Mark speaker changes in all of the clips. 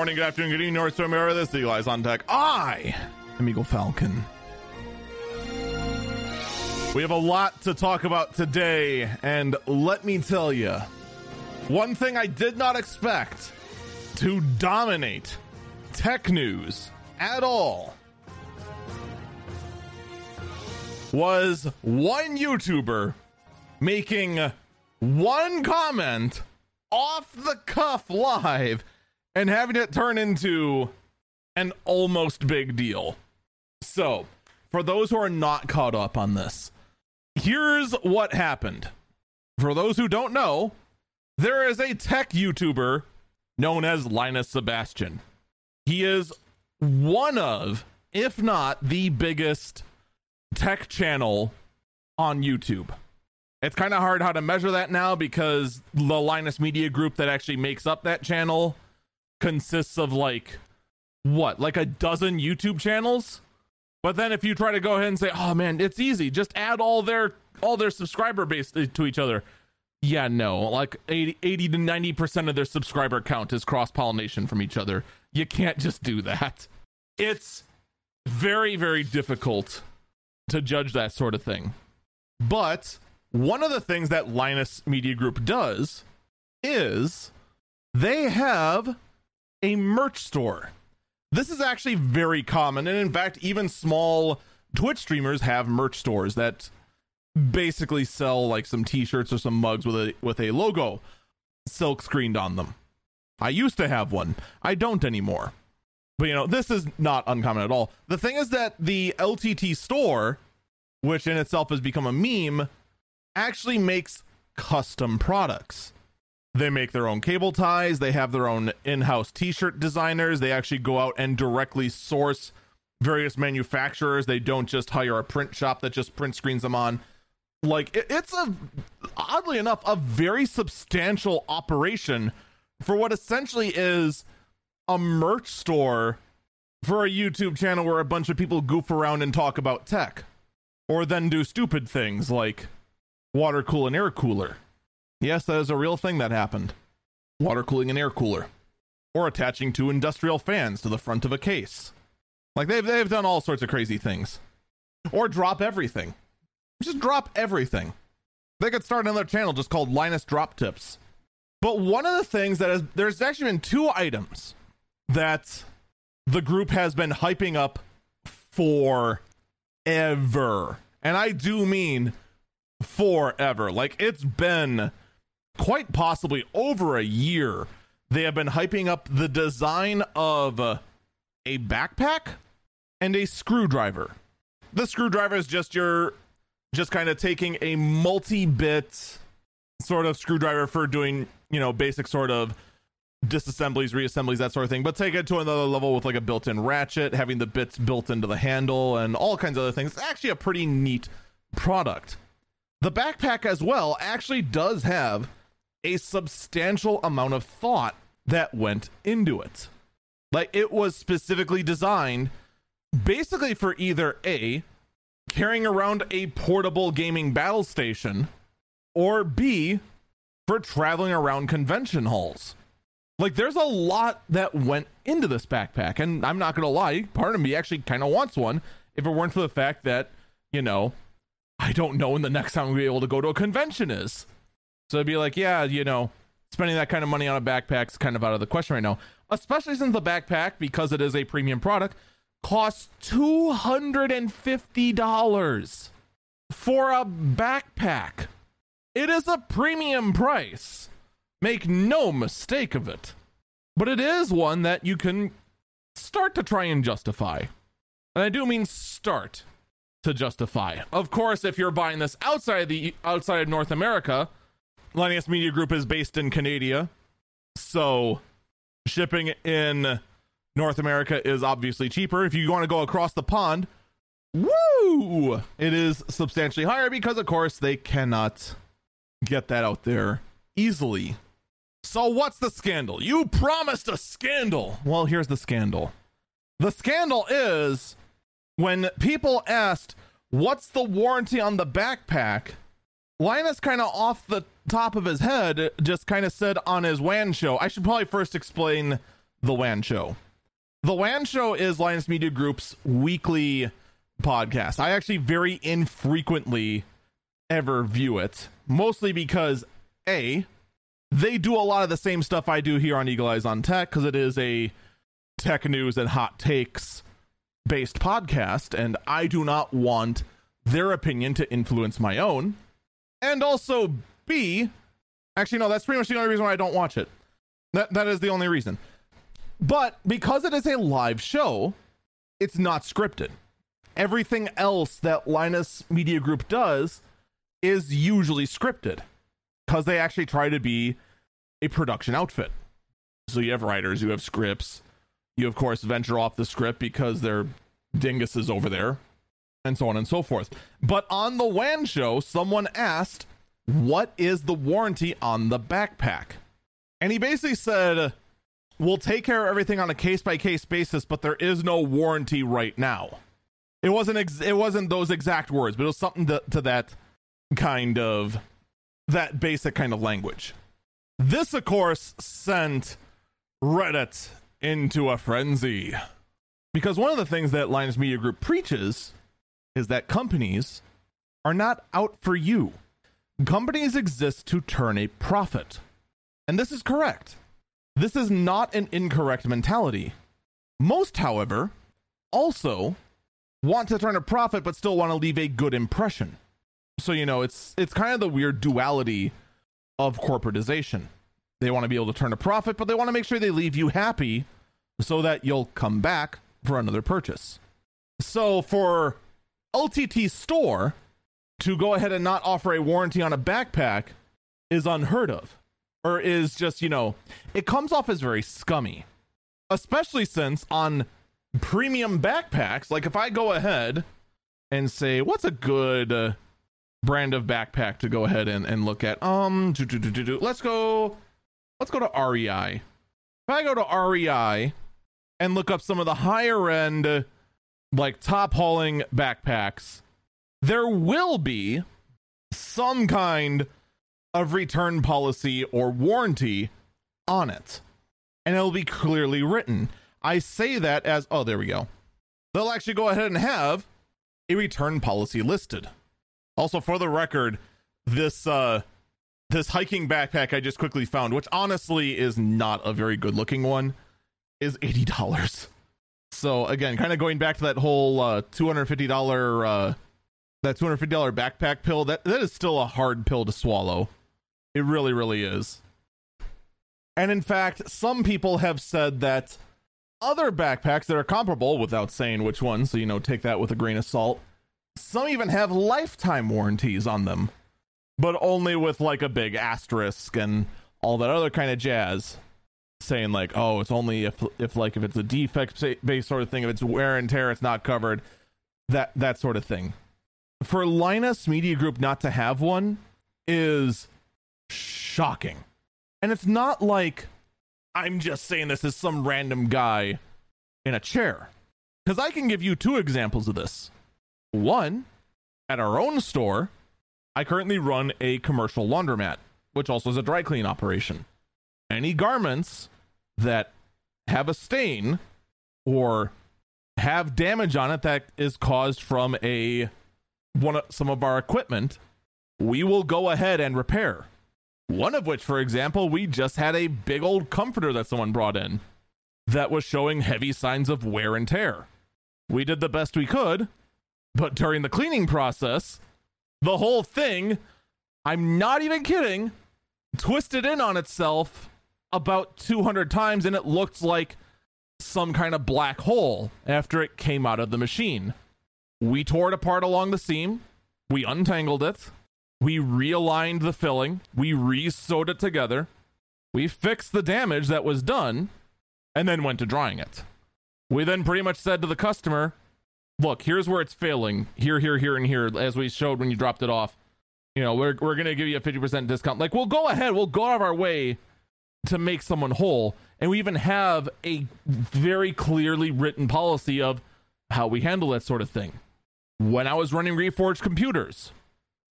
Speaker 1: Good morning, good afternoon, good evening, North America. This is Eyes on Tech. I am Eagle Falcon. We have a lot to talk about today, and let me tell you, one thing I did not expect to dominate tech news at all was one YouTuber making one comment off the cuff live and having it turn into an almost big deal. So, for those who are not caught up on this, here's what happened. For those who don't know, there is a tech YouTuber known as Linus Sebastian. He is one of, if not the biggest tech channel on YouTube. It's kind of hard how to measure that now because the Linus Media Group that actually makes up that channel consists of like what, like a dozen YouTube channels? But then if you try to go ahead and say, "Oh man, it's easy. Just add all their all their subscriber base to each other." Yeah, no. Like 80, 80 to 90% of their subscriber count is cross-pollination from each other. You can't just do that. It's very very difficult to judge that sort of thing. But one of the things that Linus Media Group does is they have a merch store. This is actually very common. And in fact, even small Twitch streamers have merch stores that basically sell like some t-shirts or some mugs with a with a logo silk screened on them. I used to have one. I don't anymore. But you know, this is not uncommon at all. The thing is that the LTT store, which in itself has become a meme, actually makes custom products. They make their own cable ties, they have their own in house t shirt designers, they actually go out and directly source various manufacturers. They don't just hire a print shop that just print screens them on. Like, it's a, oddly enough, a very substantial operation for what essentially is a merch store for a YouTube channel where a bunch of people goof around and talk about tech. Or then do stupid things like water cool an air cooler. Yes, that is a real thing that happened. Water cooling an air cooler. Or attaching two industrial fans to the front of a case. Like they've they've done all sorts of crazy things. Or drop everything. Just drop everything. They could start another channel just called Linus Drop Tips. But one of the things that is there's actually been two items that the group has been hyping up for ever. And I do mean forever. Like it's been quite possibly over a year. They have been hyping up the design of uh, a backpack and a screwdriver. The screwdriver is just your just kind of taking a multi-bit sort of screwdriver for doing, you know, basic sort of disassemblies, reassemblies, that sort of thing, but take it to another level with like a built-in ratchet, having the bits built into the handle and all kinds of other things. It's actually a pretty neat product. The backpack as well actually does have a substantial amount of thought that went into it. Like it was specifically designed basically for either A, carrying around a portable gaming battle station, or B, for traveling around convention halls. Like there's a lot that went into this backpack, and I'm not gonna lie, part of me actually kind of wants one if it weren't for the fact that, you know, I don't know when the next time we'll be able to go to a convention is. So it'd be like, yeah, you know, spending that kind of money on a backpack is kind of out of the question right now. Especially since the backpack, because it is a premium product, costs two hundred and fifty dollars for a backpack. It is a premium price. Make no mistake of it. But it is one that you can start to try and justify. And I do mean start to justify. Of course, if you're buying this outside the outside of North America, Linus Media Group is based in Canada, so shipping in North America is obviously cheaper. If you want to go across the pond, woo, it is substantially higher because, of course, they cannot get that out there easily. So, what's the scandal? You promised a scandal. Well, here's the scandal. The scandal is when people asked, What's the warranty on the backpack? Linus kind of off the top of his head just kind of said on his WAN show. I should probably first explain the WAN show. The WAN show is Linus Media Group's weekly podcast. I actually very infrequently ever view it, mostly because A, they do a lot of the same stuff I do here on Eagle Eyes on Tech because it is a tech news and hot takes based podcast, and I do not want their opinion to influence my own. And also, B, actually, no, that's pretty much the only reason why I don't watch it. That, that is the only reason. But because it is a live show, it's not scripted. Everything else that Linus Media Group does is usually scripted because they actually try to be a production outfit. So you have writers, you have scripts, you of course venture off the script because they're dinguses over there, and so on and so forth. But on the WAN show, someone asked, What is the warranty on the backpack? And he basically said, We'll take care of everything on a case by case basis, but there is no warranty right now. It wasn't ex- it wasn't those exact words, but it was something to, to that kind of that basic kind of language. This, of course, sent Reddit into a frenzy. Because one of the things that Linus Media Group preaches is that companies are not out for you. Companies exist to turn a profit. And this is correct. This is not an incorrect mentality. Most, however, also want to turn a profit but still want to leave a good impression. So, you know, it's it's kind of the weird duality of corporatization. They want to be able to turn a profit, but they want to make sure they leave you happy so that you'll come back for another purchase. So for LTT Store to go ahead and not offer a warranty on a backpack is unheard of. Or is just, you know, it comes off as very scummy. Especially since on premium backpacks, like if I go ahead and say, what's a good uh, brand of backpack to go ahead and, and look at? Um, let's go, let's go to REI. If I go to REI and look up some of the higher end, like top hauling backpacks, there will be some kind of return policy or warranty on it. And it'll be clearly written. I say that as, oh, there we go. They'll actually go ahead and have a return policy listed. Also, for the record, this uh this hiking backpack I just quickly found, which honestly is not a very good looking one, is eighty dollars. So again, kind of going back to that whole uh, two hundred fifty dollar uh, that two hundred fifty dollar backpack pill. That that is still a hard pill to swallow. It really, really is. And in fact, some people have said that other backpacks that are comparable, without saying which ones, so you know, take that with a grain of salt. Some even have lifetime warranties on them, but only with like a big asterisk and all that other kind of jazz saying like, oh, it's only if if like if it's a defect based sort of thing, if it's wear and tear, it's not covered, that that sort of thing. For Linus Media Group not to have one is shocking, and it's not like I'm just saying this as some random guy in a chair, because I can give you two examples of this. One, at our own store, I currently run a commercial laundromat, which also is a dry clean operation any garments that have a stain or have damage on it that is caused from a one of some of our equipment, we will go ahead and repair. One of which, for example, we just had a big old comforter that someone brought in that was showing heavy signs of wear and tear. We did the best we could, but during the cleaning process, the whole thing, I'm not even kidding, twisted in on itself about 200 times and it looked like some kind of black hole after it came out of the machine. We tore it apart along the seam, we untangled it, we realigned the filling, we re sewed it together, we fixed the damage that was done, and then went to drying it. We then pretty much said to the customer, look, here's where it's failing. Here, here, here, and here, as we showed when you dropped it off. You know, we're, we're going to give you a 50% discount. Like, we'll go ahead, we'll go out of our way to make someone whole. And we even have a very clearly written policy of how we handle that sort of thing. When I was running Reforged computers,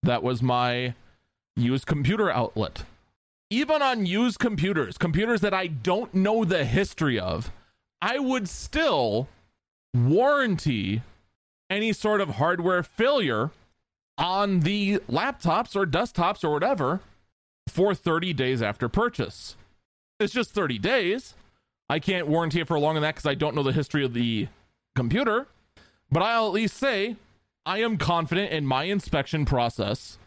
Speaker 1: that was my used computer outlet. Even on used computers, computers that I don't know the history of, I would still warranty any sort of hardware failure on the laptops or desktops or whatever for 30 days after purchase. It's just 30 days. I can't warranty it for longer than that because I don't know the history of the computer. But I'll at least say I am confident in my inspection process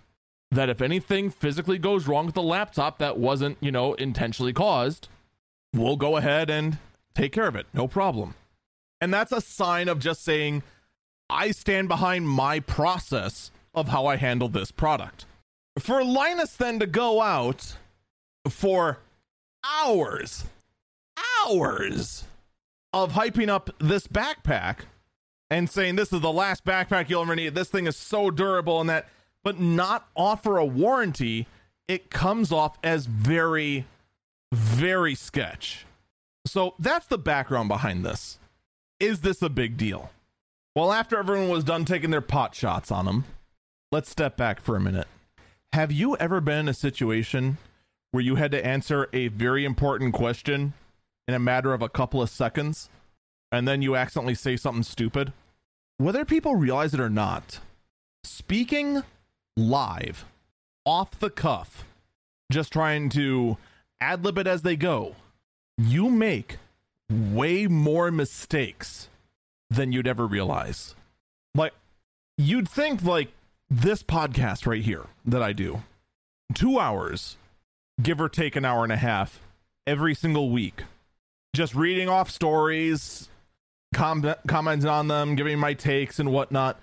Speaker 1: that if anything physically goes wrong with the laptop that wasn't, you know, intentionally caused, we'll go ahead and take care of it. No problem. And that's a sign of just saying, I stand behind my process of how I handle this product. For Linus then to go out for hours, hours of hyping up this backpack and saying this is the last backpack you'll ever need. This thing is so durable and that, but not offer a warranty, it comes off as very, very sketch. So that's the background behind this. Is this a big deal? Well, after everyone was done taking their pot shots on him, let's step back for a minute. Have you ever been in a situation where you had to answer a very important question in a matter of a couple of seconds and then you accidentally say something stupid? Whether people realize it or not, speaking live, off the cuff, just trying to ad lib it as they go, you make way more mistakes than you'd ever realize. Like, you'd think, like, this podcast right here that I do, two hours, give or take an hour and a half every single week, just reading off stories, com- commenting on them, giving my takes and whatnot.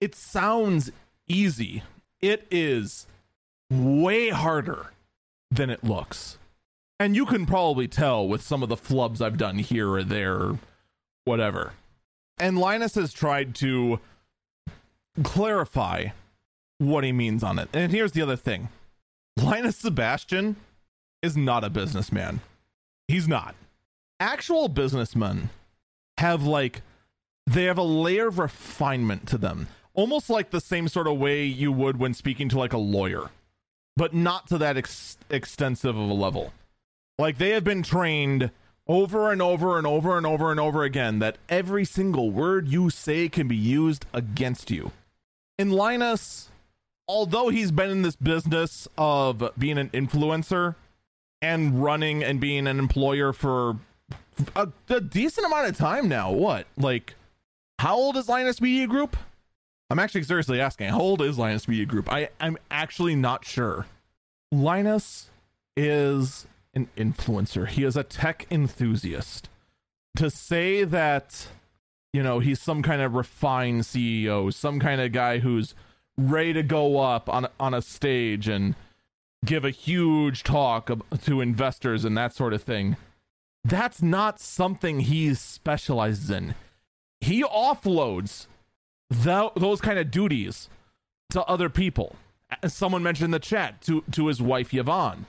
Speaker 1: It sounds easy. It is way harder than it looks. And you can probably tell with some of the flubs I've done here or there, whatever. And Linus has tried to clarify what he means on it. And here's the other thing Linus Sebastian is not a businessman. He's not. Actual businessmen have like they have a layer of refinement to them almost like the same sort of way you would when speaking to like a lawyer but not to that ex- extensive of a level like they have been trained over and over and over and over and over again that every single word you say can be used against you in linus although he's been in this business of being an influencer and running and being an employer for a, a decent amount of time now. What? Like, how old is Linus Media Group? I'm actually seriously asking. How old is Linus Media Group? I, I'm actually not sure. Linus is an influencer. He is a tech enthusiast. To say that, you know, he's some kind of refined CEO, some kind of guy who's ready to go up on on a stage and give a huge talk to investors and that sort of thing that's not something he specializes in. He offloads the, those kind of duties to other people. As someone mentioned in the chat, to, to his wife Yvonne.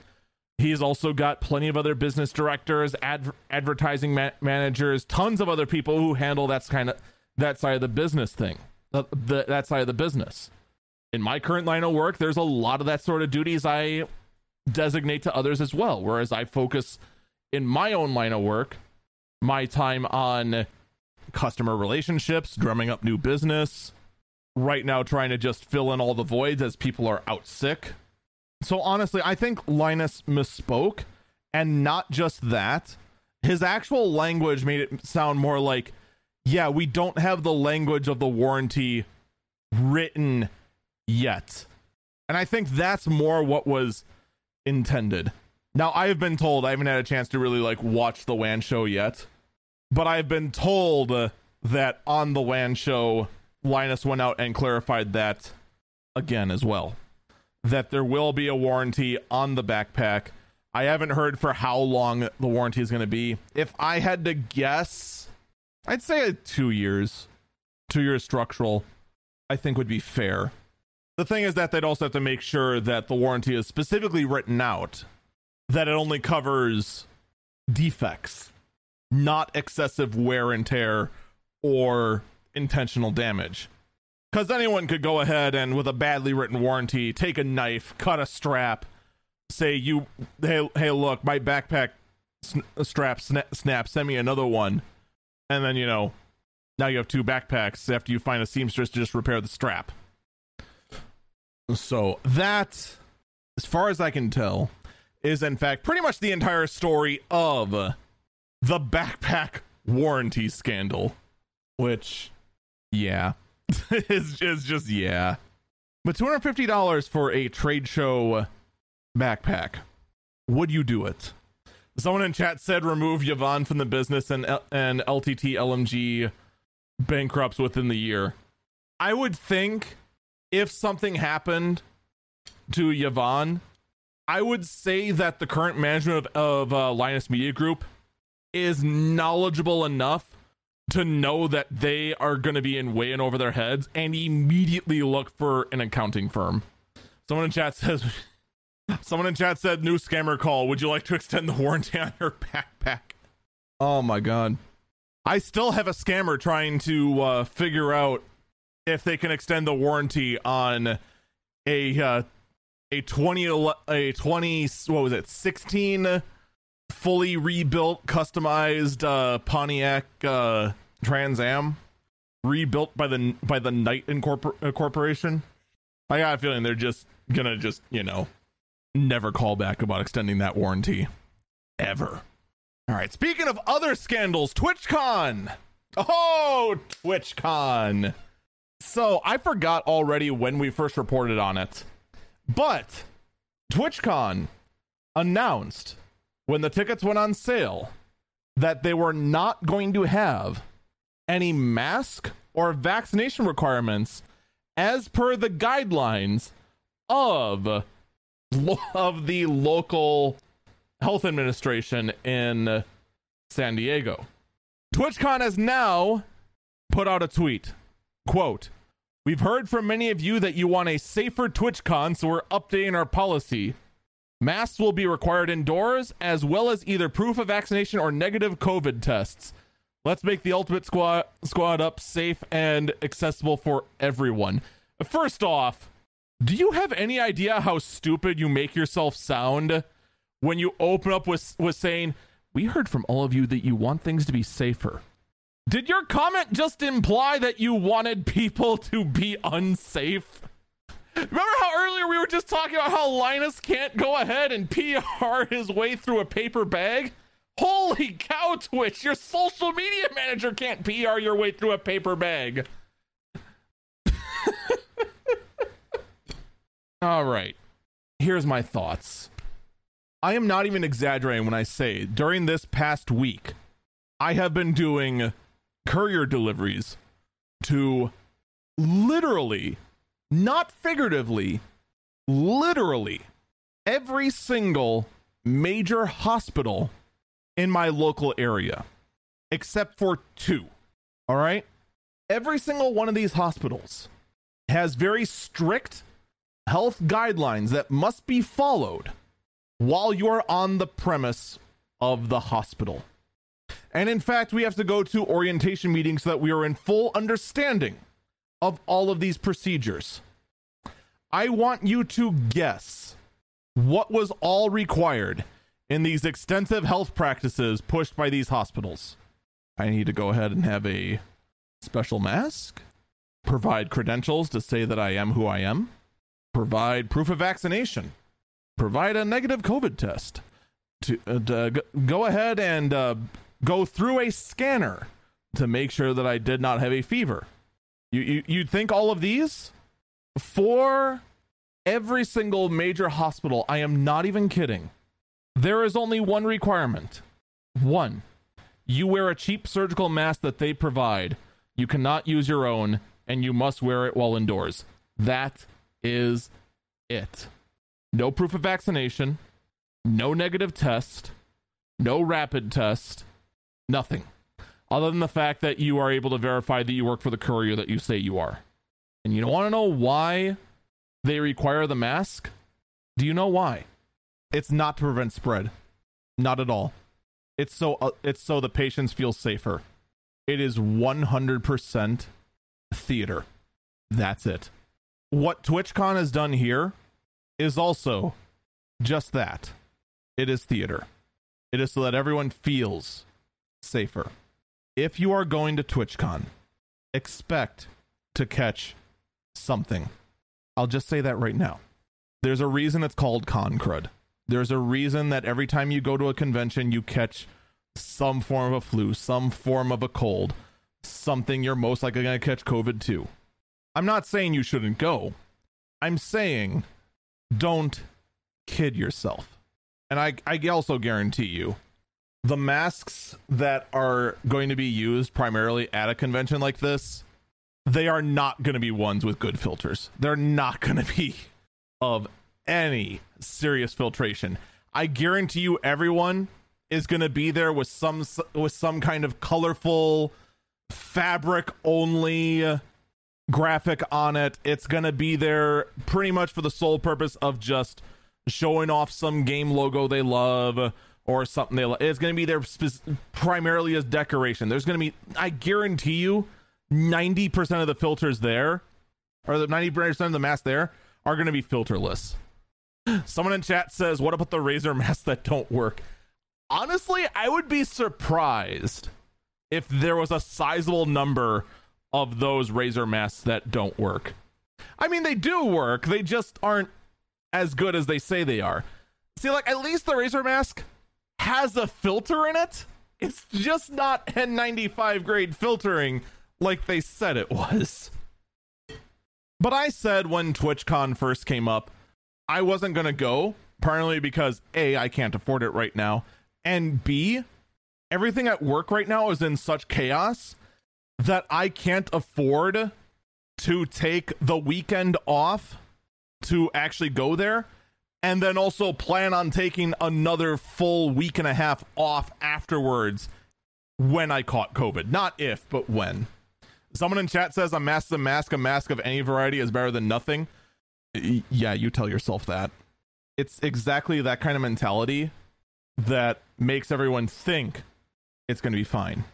Speaker 1: He's also got plenty of other business directors, ad, advertising ma- managers, tons of other people who handle that kind of that side of the business thing, uh, the, that side of the business. In my current line of work, there's a lot of that sort of duties I designate to others as well. Whereas I focus in my own line of work, my time on customer relationships, drumming up new business, right now trying to just fill in all the voids as people are out sick. So honestly, I think Linus misspoke, and not just that. His actual language made it sound more like, yeah, we don't have the language of the warranty written yet. And I think that's more what was intended. Now, I have been told, I haven't had a chance to really like watch the WAN show yet, but I've been told that on the WAN show, Linus went out and clarified that again as well. That there will be a warranty on the backpack. I haven't heard for how long the warranty is going to be. If I had to guess, I'd say two years. Two years structural, I think would be fair. The thing is that they'd also have to make sure that the warranty is specifically written out that it only covers defects, not excessive wear and tear or intentional damage. Because anyone could go ahead and, with a badly written warranty, take a knife, cut a strap, say, "You, hey, hey, look, my backpack sn- strap sna- snap. Send me another one," and then you know, now you have two backpacks after you find a seamstress to just repair the strap. So that, as far as I can tell, is in fact pretty much the entire story of the backpack warranty scandal, which, yeah, is is just yeah. But two hundred fifty dollars for a trade show backpack, would you do it? Someone in chat said remove Yvonne from the business and and LTT LMG bankrupts within the year. I would think if something happened to Yvonne, I would say that the current management of, of uh, Linus Media Group is knowledgeable enough to know that they are going to be in way in over their heads and immediately look for an accounting firm. Someone in chat says, someone in chat said, new scammer call. Would you like to extend the warranty on your backpack? Oh my god. I still have a scammer trying to uh, figure out if they can extend the warranty on a uh, a 20 a 20 what was it 16 fully rebuilt customized uh, Pontiac uh, Trans Am rebuilt by the by the Knight Incorpor- uh, Corporation. I got a feeling they're just gonna just you know never call back about extending that warranty ever. All right. Speaking of other scandals, TwitchCon. Oh, TwitchCon. So I forgot already when we first reported on it, but TwitchCon announced when the tickets went on sale that they were not going to have any mask or vaccination requirements as per the guidelines of of the local health administration in San Diego. TwitchCon has now put out a tweet. Quote, We've heard from many of you that you want a safer TwitchCon, so we're updating our policy. Masks will be required indoors, as well as either proof of vaccination or negative COVID tests. Let's make the Ultimate Squad, squad up safe and accessible for everyone. First off, do you have any idea how stupid you make yourself sound when you open up with, with saying, We heard from all of you that you want things to be safer? Did your comment just imply that you wanted people to be unsafe? Remember how earlier we were just talking about how Linus can't go ahead and PR his way through a paper bag? Holy cow, Twitch, your social media manager can't PR your way through a paper bag. All right. Here's my thoughts. I am not even exaggerating when I say during this past week, I have been doing courier deliveries to literally, not figuratively, literally every single major hospital in my local area, except for two. All right. Every single one of these hospitals has very strict health guidelines that must be followed while you are on the premise of the hospital. And in fact, we have to go to orientation meetings so that we are in full understanding of all of these procedures. I want you to guess what was all required in these extensive health practices pushed by these hospitals. I need to go ahead and have a special mask, provide credentials to say that I am who I am, provide proof of vaccination, provide a negative COVID test, to, uh, to go ahead and uh, go through a scanner to make sure that I did not have a fever. You, you you'd think all of these for every single major hospital. I am not even kidding. There is only one requirement. One, you wear a cheap surgical mask that they provide. You cannot use your own, and you must wear it while indoors. That is it. No proof of vaccination, no negative test, no rapid test, nothing. Other than the fact that you are able to verify that you work for the courier that you say you are. And you don't want to know why they require the mask? Do you know why? It's not to prevent spread. Not at all. It's so uh, it's so the patients feel safer. It is 100% theater. That's it. What TwitchCon has done here is also just that. It is theater. It is so that everyone feels safer. If you are going to TwitchCon, expect to catch something. I'll just say that right now. There's a reason it's called con crud. There's a reason that every time you go to a convention, you catch some form of a flu, some form of a cold, something you're most likely going to catch COVID to. I'm not saying you shouldn't go. I'm saying don't kid yourself. And I, I also guarantee you the masks that are going to be used primarily at a convention like this, they are not going to be ones with good filters. They're not going to be of any serious filtration. I guarantee you everyone is going to be there with some with some kind of colorful fabric only graphic on it. It's going to be there pretty much for the sole purpose of just showing off some game logo they love or something they love. It's going to be there spe- primarily as decoration. There's going to be, I guarantee you, 90% of the filters there, or the 90% of the masks there, are going to be filterless. Someone in chat says, What about the Razer masks that don't work? Honestly, I would be surprised if there was a sizable number of those Razer masks that don't work. I mean, they do work, they just aren't as good as they say they are. See, like, at least the Razer mask has a filter in it. It's just not N95 grade filtering like they said it was. But I said when TwitchCon first came up, I wasn't going to go, primarily because A, I can't afford it right now, and B, everything at work right now is in such chaos that I can't afford to take the weekend off to actually go there and then also plan on taking another full week and a half off afterwards when I caught COVID. Not if, but when. Someone in chat says a mask a mask, a mask of any variety is better than nothing. Yeah, you tell yourself that. It's exactly that kind of mentality that makes everyone think it's going to be fine.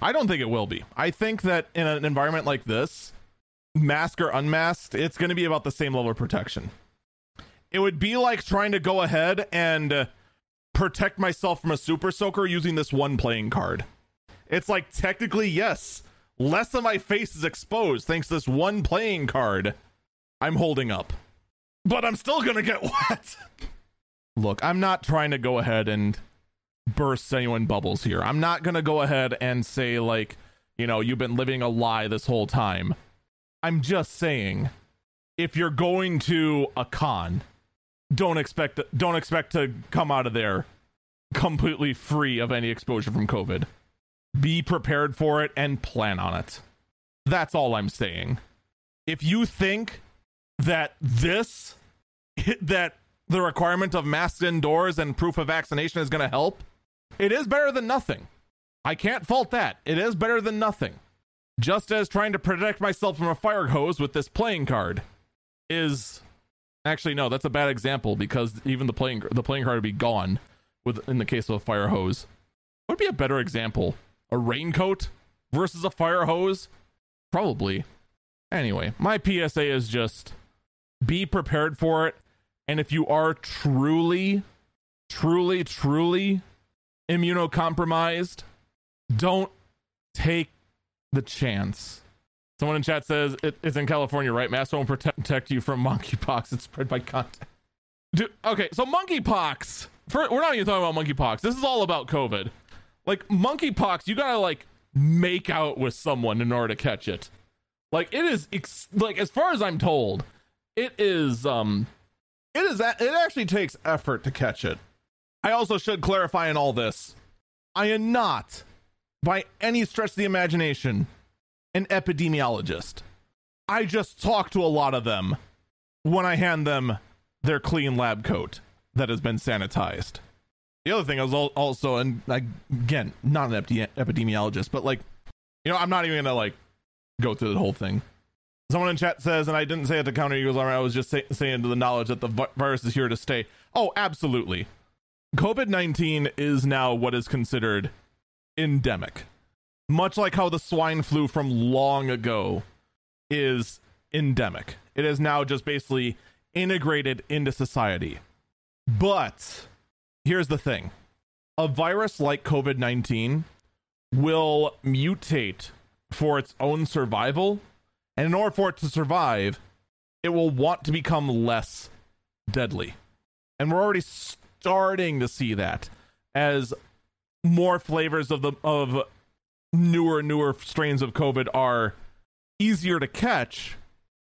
Speaker 1: I don't think it will be. I think that in an environment like this, mask or unmasked, it's going to be about the same level of protection. It would be like trying to go ahead and uh, protect myself from a super soaker using this one playing card. It's like technically yes, less of my face is exposed thanks to this one playing card I'm holding up. But I'm still going to get wet. Look, I'm not trying to go ahead and burst anyone bubbles here. I'm not going to go ahead and say like, you know, you've been living a lie this whole time. I'm just saying if you're going to a con, don't expect don't expect to come out of there completely free of any exposure from COVID. Be prepared for it and plan on it. That's all I'm saying. If you think that this that the requirement of masks indoors and proof of vaccination is going to help, it is better than nothing. I can't fault that. It is better than nothing. Just as trying to protect myself from a fire hose with this playing card is actually no, that's a bad example because even the playing the playing card would be gone with in the case of a fire hose. What would be a better example? A raincoat versus a fire hose? Probably. Anyway, my PSA is just be prepared for it and if you are truly truly truly immunocompromised, don't take the chance. Someone in chat says it's in California, right? Masks won't protect, you from monkeypox. It's spread by contact. Dude, okay, so monkeypox. We're not even talking about monkeypox. This is all about COVID. Like monkeypox, you gotta like make out with someone in order to catch it. Like it is, ex- like as far as I'm told, it is. Um, it is. It actually takes effort to catch it. I also should clarify in all this I am not, by any stretch of the imagination, an epidemiologist. I just talk to a lot of them when I hand them their clean lab coat that has been sanitized. The other thing is also, and again, not an epidemiologist, but like, you know, I'm not even gonna like go through the whole thing. Someone in chat says, and I didn't say it to counter Eagles Armor. I was just say, saying to the knowledge that the virus is here to stay. Oh, absolutely. COVID 19 is now what is considered endemic. Much like how the swine flu from long ago is endemic. It is now just basically integrated into society. But here's the thing a virus like COVID 19 will mutate for its own survival. And in order for it to survive, it will want to become less deadly. And we're already starting to see that as more flavors of the of newer newer strains of COVID are easier to catch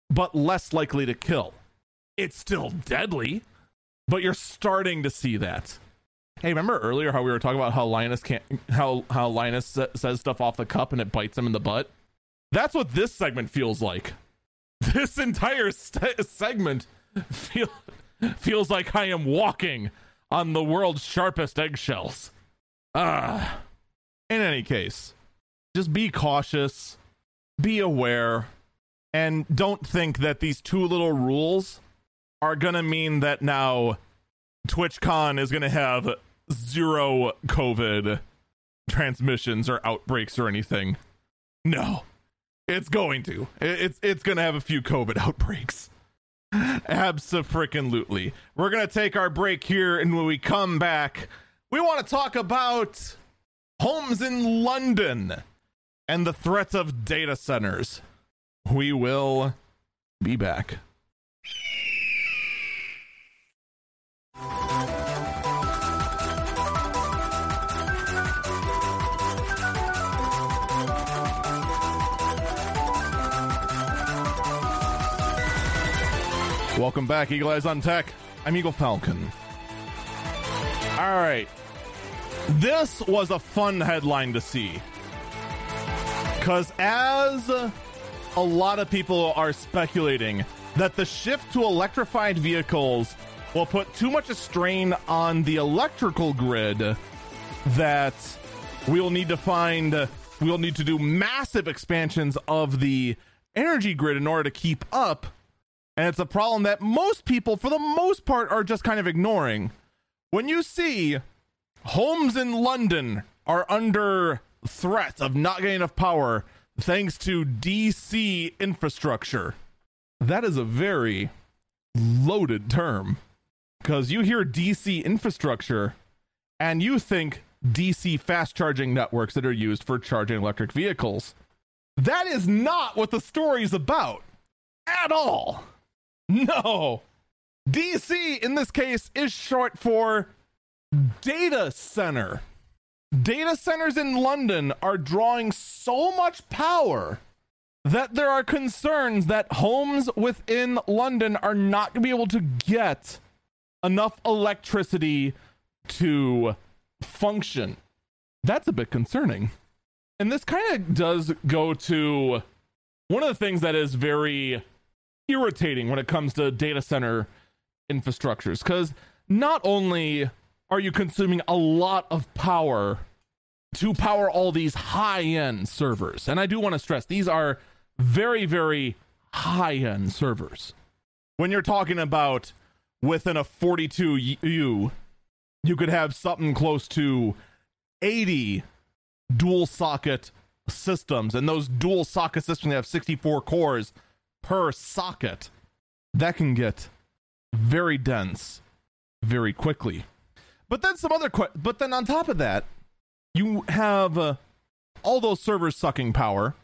Speaker 1: but less likely to kill. It's still deadly, but you're starting to see that. Hey, remember earlier how we were talking about how Linus can't how how Linus says stuff off the cup and it bites him in the butt? That's what this segment feels like. This entire st- segment feel, feels like I am walking on the world's sharpest eggshells. Ah. Uh, in any case, just be cautious, be aware, and don't think that these two little rules are going to mean that now TwitchCon is going to have zero COVID transmissions or outbreaks or anything. No, it's going to. It's it's going to have a few COVID outbreaks. Absolutely. We're going to take our break here, and when we come back, we want to talk about homes in London and the threats of data centers. We will be back. Welcome back, Eagle Eyes on Tech. I'm Eagle Falcon. All right. This was a fun headline to see. Because as a lot of people are speculating that the shift to electrified vehicles will put too much a strain on the electrical grid that we'll need to find we'll need to do massive expansions of the energy grid in order to keep up. And it's a problem that most people for the most part are just kind of ignoring. When you see homes in london are under threat of not getting enough power thanks to DC infrastructure. That is a very loaded term because you hear DC infrastructure and you think DC fast charging networks that are used for charging electric vehicles. That is not what the story is about at all. No. DC in this case is short for data center data centers in London are drawing so much power that there are concerns that homes within London are not going to be able to get enough electricity to function. That's a bit concerning. And this kind of does go to one of the things that is very irritating when it comes to data center infrastructures because not only are you consuming a lot of power to power all these high end servers? And I do want to stress these are very, very high end servers. When you're talking about within a 42U, you could have something close to 80 dual socket systems, and those dual socket systems have 64 cores per socket. That can get very dense very quickly. But then some other, que- but then on top of that, you have uh, all those servers sucking power,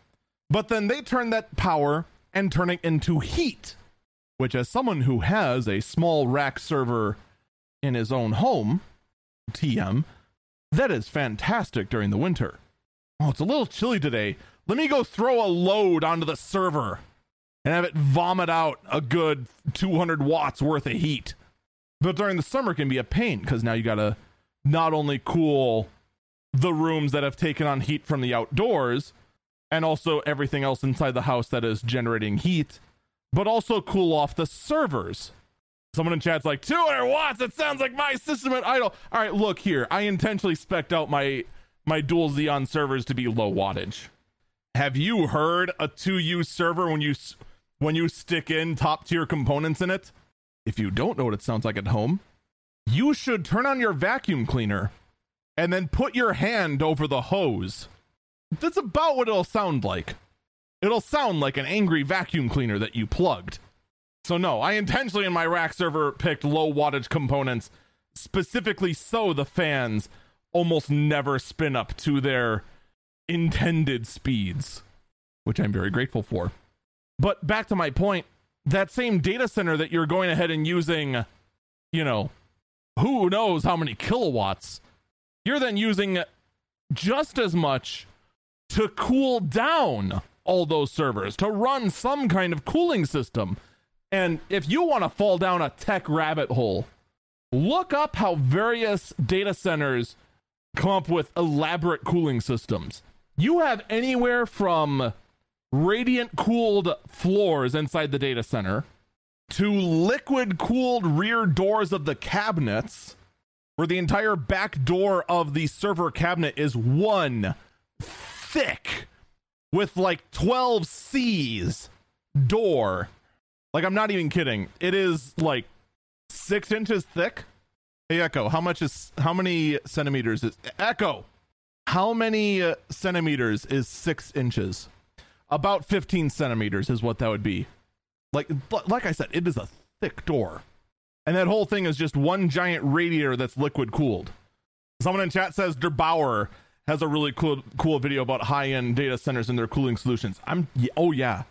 Speaker 1: but then they turn that power and turn it into heat, which, as someone who has a small rack server in his own home, TM, that is fantastic during the winter. Oh, it's a little chilly today. Let me go throw a load onto the server and have it vomit out a good 200 watts worth of heat. But during the summer can be a pain because now you got to not only cool the rooms that have taken on heat from the outdoors and also everything else inside the house that is generating heat, but also cool off the servers. Someone in chat's like, 200 watts, that sounds like my system at idle. All right, look here. I intentionally specced out my my dual Xeon servers to be low wattage. Have you heard a 2U server when you when you stick in top tier components in it? If you don't know what it sounds like at home, you should turn on your vacuum cleaner and then put your hand over the hose. That's about what it'll sound like. It'll sound like an angry vacuum cleaner that you plugged. So, no, I intentionally in my rack server picked low wattage components specifically so the fans almost never spin up to their intended speeds, which I'm very grateful for. But back to my point that same data center that you're going ahead and using, you know, who knows how many kilowatts, you're then using just as much to cool down all those servers, to run some kind of cooling system. And if you want to fall down a tech rabbit hole, look up how various data centers come up with elaborate cooling systems. You have anywhere from radiant cooled floors inside the data center to liquid cooled rear doors of the cabinets, where the entire back door of the server cabinet is one thick with like 12 C's door. Like, I'm not even kidding. It is like six inches thick. Hey, Echo, how much is how many centimeters is Echo? How many uh, centimeters is six inches? About 15 centimeters is what that would be. Like, like I said, it is a thick door, and that whole thing is just one giant radiator that's liquid cooled. Someone in chat says der8auer has a really cool cool video about high end data centers and their cooling solutions. I'm oh yeah,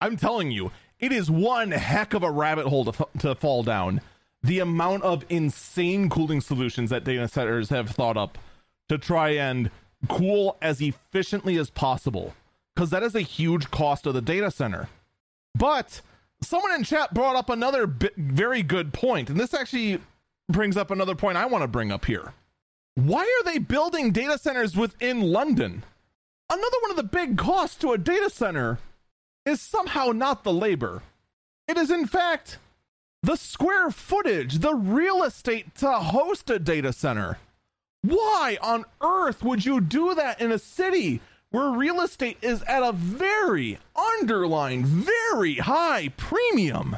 Speaker 1: I'm telling you, it is one heck of a rabbit hole to, to fall down. The amount of insane cooling solutions that data centers have thought up to try and cool as efficiently as possible, because that is a huge cost of the data center. But someone in chat brought up another bi- very good point, and this actually brings up another point I want to bring up here. Why are they building data centers within London? Another one of the big costs to a data center is somehow not the labor. It is, in fact, the square footage, the real estate to host a data center. Why on earth would you do that in a city where real estate is at a very underlying, very high premium?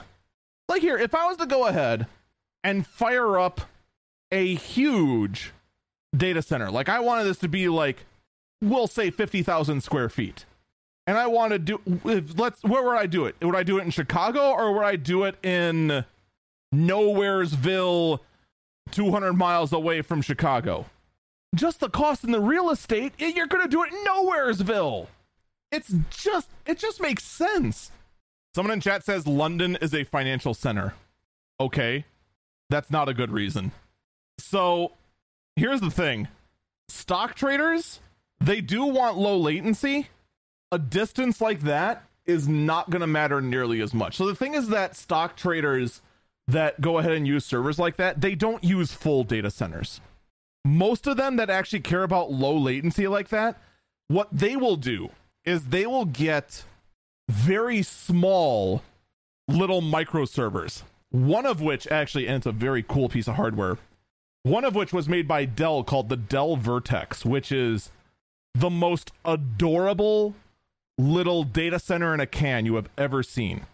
Speaker 1: Like here, if I was to go ahead and fire up a huge data center. Like I wanted this to be like, we'll say fifty thousand square feet, and I want to do. Let's. Where would I do it? Would I do it in Chicago or would I do it in Nowheresville, two hundred miles away from Chicago? Just the cost in the real estate. You're going to do it Nowheresville. It's just. It just makes sense. Someone in chat says London is a financial center. Okay, that's not a good reason. So here's the thing stock traders, they do want low latency. A distance like that is not going to matter nearly as much. So the thing is that stock traders that go ahead and use servers like that, they don't use full data centers. Most of them that actually care about low latency like that, what they will do is they will get very small little micro servers. One of which actually, and it's a very cool piece of hardware, one of which was made by Dell called the Dell VRTX, which is the most adorable little data center in a can you have ever seen.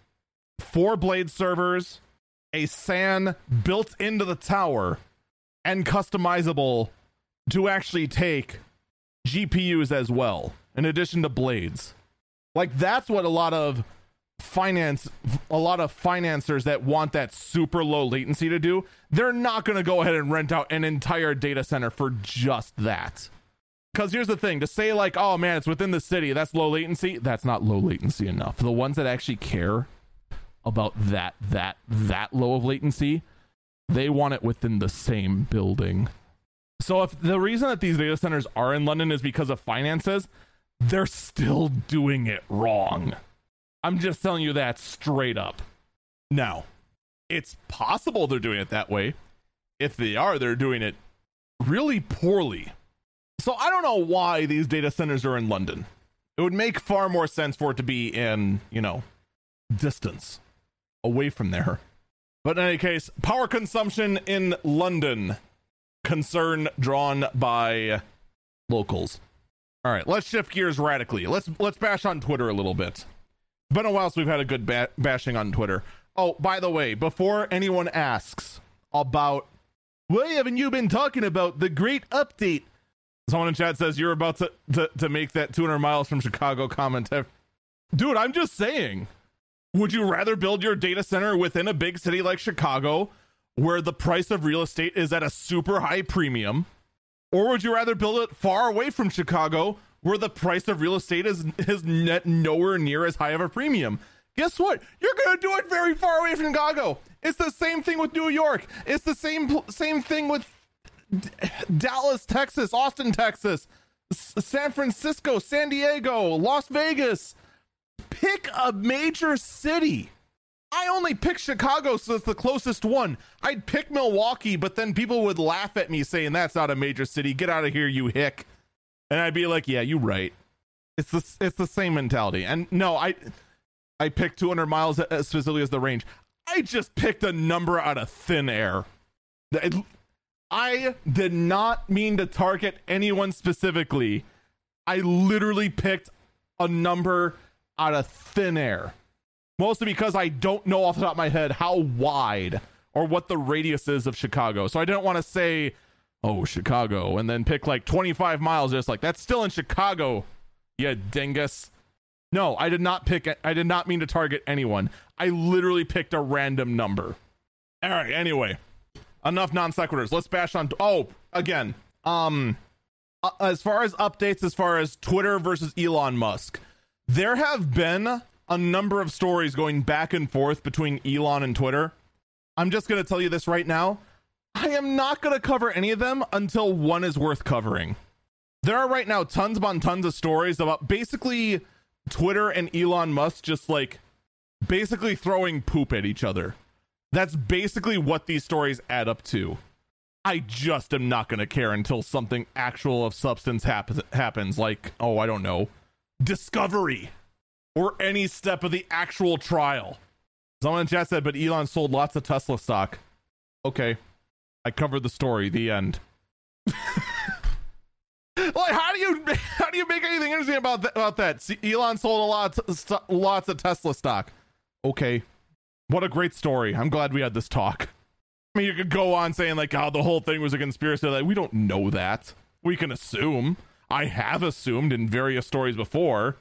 Speaker 1: Four blade servers, a SAN built into the tower, and customizable to actually take GPUs as well, in addition to blades. Like that's what a lot of finance a lot of financiers that want that super low latency to do they're not going to go ahead and rent out an entire data center for just that because here's the thing to say like oh man it's within the city that's low latency that's not low latency enough the ones that actually care about that that that low of latency they want it within the same building so if the reason that these data centers are in london is because of finances they're still doing it wrong I'm just telling you that straight up. Now, it's possible they're doing it that way. If they are, they're doing it really poorly. So I don't know why these data centers are in London. It would make far more sense for it to be in, you know, distance away from there. But in any case, power consumption in London, concern drawn by locals. All right, let's shift gears radically. Let's let's bash on Twitter a little bit been a while since we've had a good ba- bashing on Twitter. Oh, by the way, before anyone asks about why haven't you been talking about the great update? Someone in chat says you're about to, to, to make that 200 miles from Chicago comment. Dude, I'm just saying. Would you rather build your data center within a big city like Chicago where the price of real estate is at a super high premium? Or would you rather build it far away from Chicago where the price of real estate is, is net nowhere near as high of a premium? Guess what? You're going to do it very far away from Chicago. It's the same thing with New York. It's the same same thing with D- Dallas, Texas, Austin, Texas, S- San Francisco, San Diego, Las Vegas. Pick a major city. I only picked Chicago, so it's the closest one. I'd pick Milwaukee, but then people would laugh at me saying that's not a major city. Get out of here, you hick. And I'd be like, yeah, you're right. It's the it's the same mentality. And no, I I picked 200 miles uh, as specifically as the range. I just picked a number out of thin air. I did not mean to target anyone specifically. I literally picked a number out of thin air. Mostly because I don't know off the top of my head how wide or what the radius is of Chicago. So I didn't want to say, oh, Chicago, and then pick like 25 miles. Just like, that's still in Chicago, you dingus. No, I did not pick. I did not mean to target anyone. I literally picked a random number. All right, anyway, enough non sequiturs. Let's bash on. Oh, again, um, uh, as far as updates, as far as Twitter versus Elon Musk, there have been a number of stories going back and forth between Elon and Twitter. I'm just going to tell you this right now. I am not going to cover any of them until one is worth covering. There are right now tons upon tons of stories about basically Twitter and Elon Musk just like basically throwing poop at each other. That's basically what these stories add up to. I just am not going to care until something actual of substance happens happens like oh I don't know discovery or any step of the actual trial. Someone in chat said, but Elon sold lots of Tesla stock. Okay. I covered the story. The end. like how do you how do you make anything interesting about that, about that? See, Elon sold a lot st- lots of Tesla stock. Okay, what a great story. I'm glad we had this talk. I mean, you could go on saying like, "Oh, the whole thing was a conspiracy." Like, we don't know that. We can assume. I have assumed in various stories before,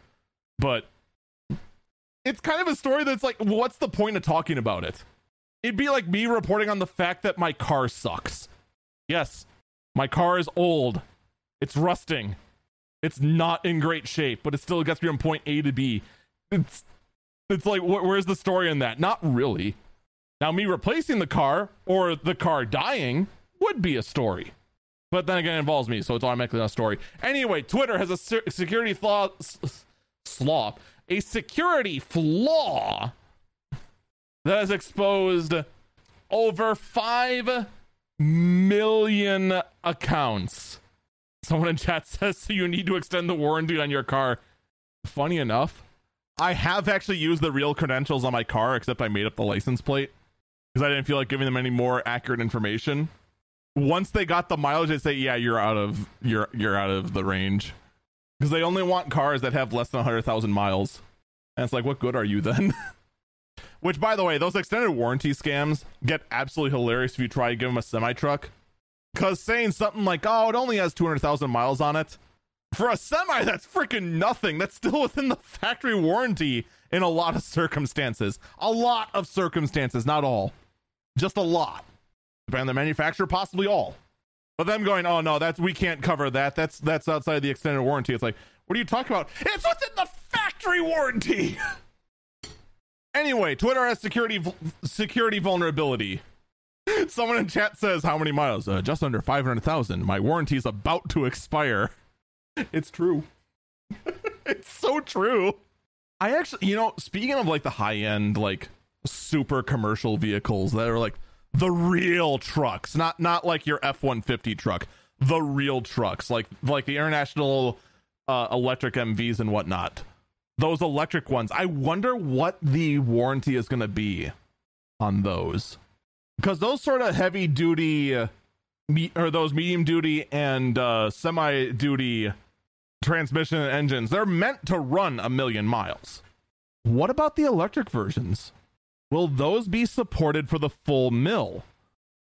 Speaker 1: but it's kind of a story that's like, what's the point of talking about it? It'd be like me reporting on the fact that my car sucks. Yes, my car is old. It's rusting. It's not in great shape, but it still gets me from point A to B. It's it's like wh- where's the story in that? Not really. Now me replacing the car or the car dying would be a story. But then again, it involves me, so it's automatically not a story. Anyway, Twitter has a security flaw, s- slaw, a security flaw that has exposed over 5 million accounts. Someone in chat says so you need to extend the warranty on your car. Funny enough, I have actually used the real credentials on my car, except I made up the license plate because I didn't feel like giving them any more accurate information. Once they got the mileage, they say, "Yeah, you're out of you're you're out of the range," because they only want cars that have less than hundred thousand miles. And it's like, what good are you then? Which, by the way, those extended warranty scams get absolutely hilarious if you try to give them a semi truck. Because saying something like, oh, it only has 200,000 miles on it, for a semi, that's freaking nothing. That's still within the factory warranty in a lot of circumstances. A lot of circumstances, not all. Just a lot. Depending on the manufacturer, possibly all. But them going, oh no, that's we can't cover that. That's that's outside the extended warranty. It's like, what are you talking about? It's within the factory warranty. anyway, Twitter has security security vulnerability. Someone in chat says, "How many miles? Uh, just under five hundred thousand. My warranty is about to expire." It's true. it's so true. I actually, you know, speaking of like the high end, like super commercial vehicles that are like the real trucks, not not like your F one fifty truck, the real trucks, like like the international uh, electric MVs and whatnot. Those electric ones. I wonder what the warranty is going to be on those, because those sort of heavy duty, uh, me- or those medium duty and uh, semi duty transmission engines, they're meant to run a million miles. What about the electric versions? Will those be supported for the full mill?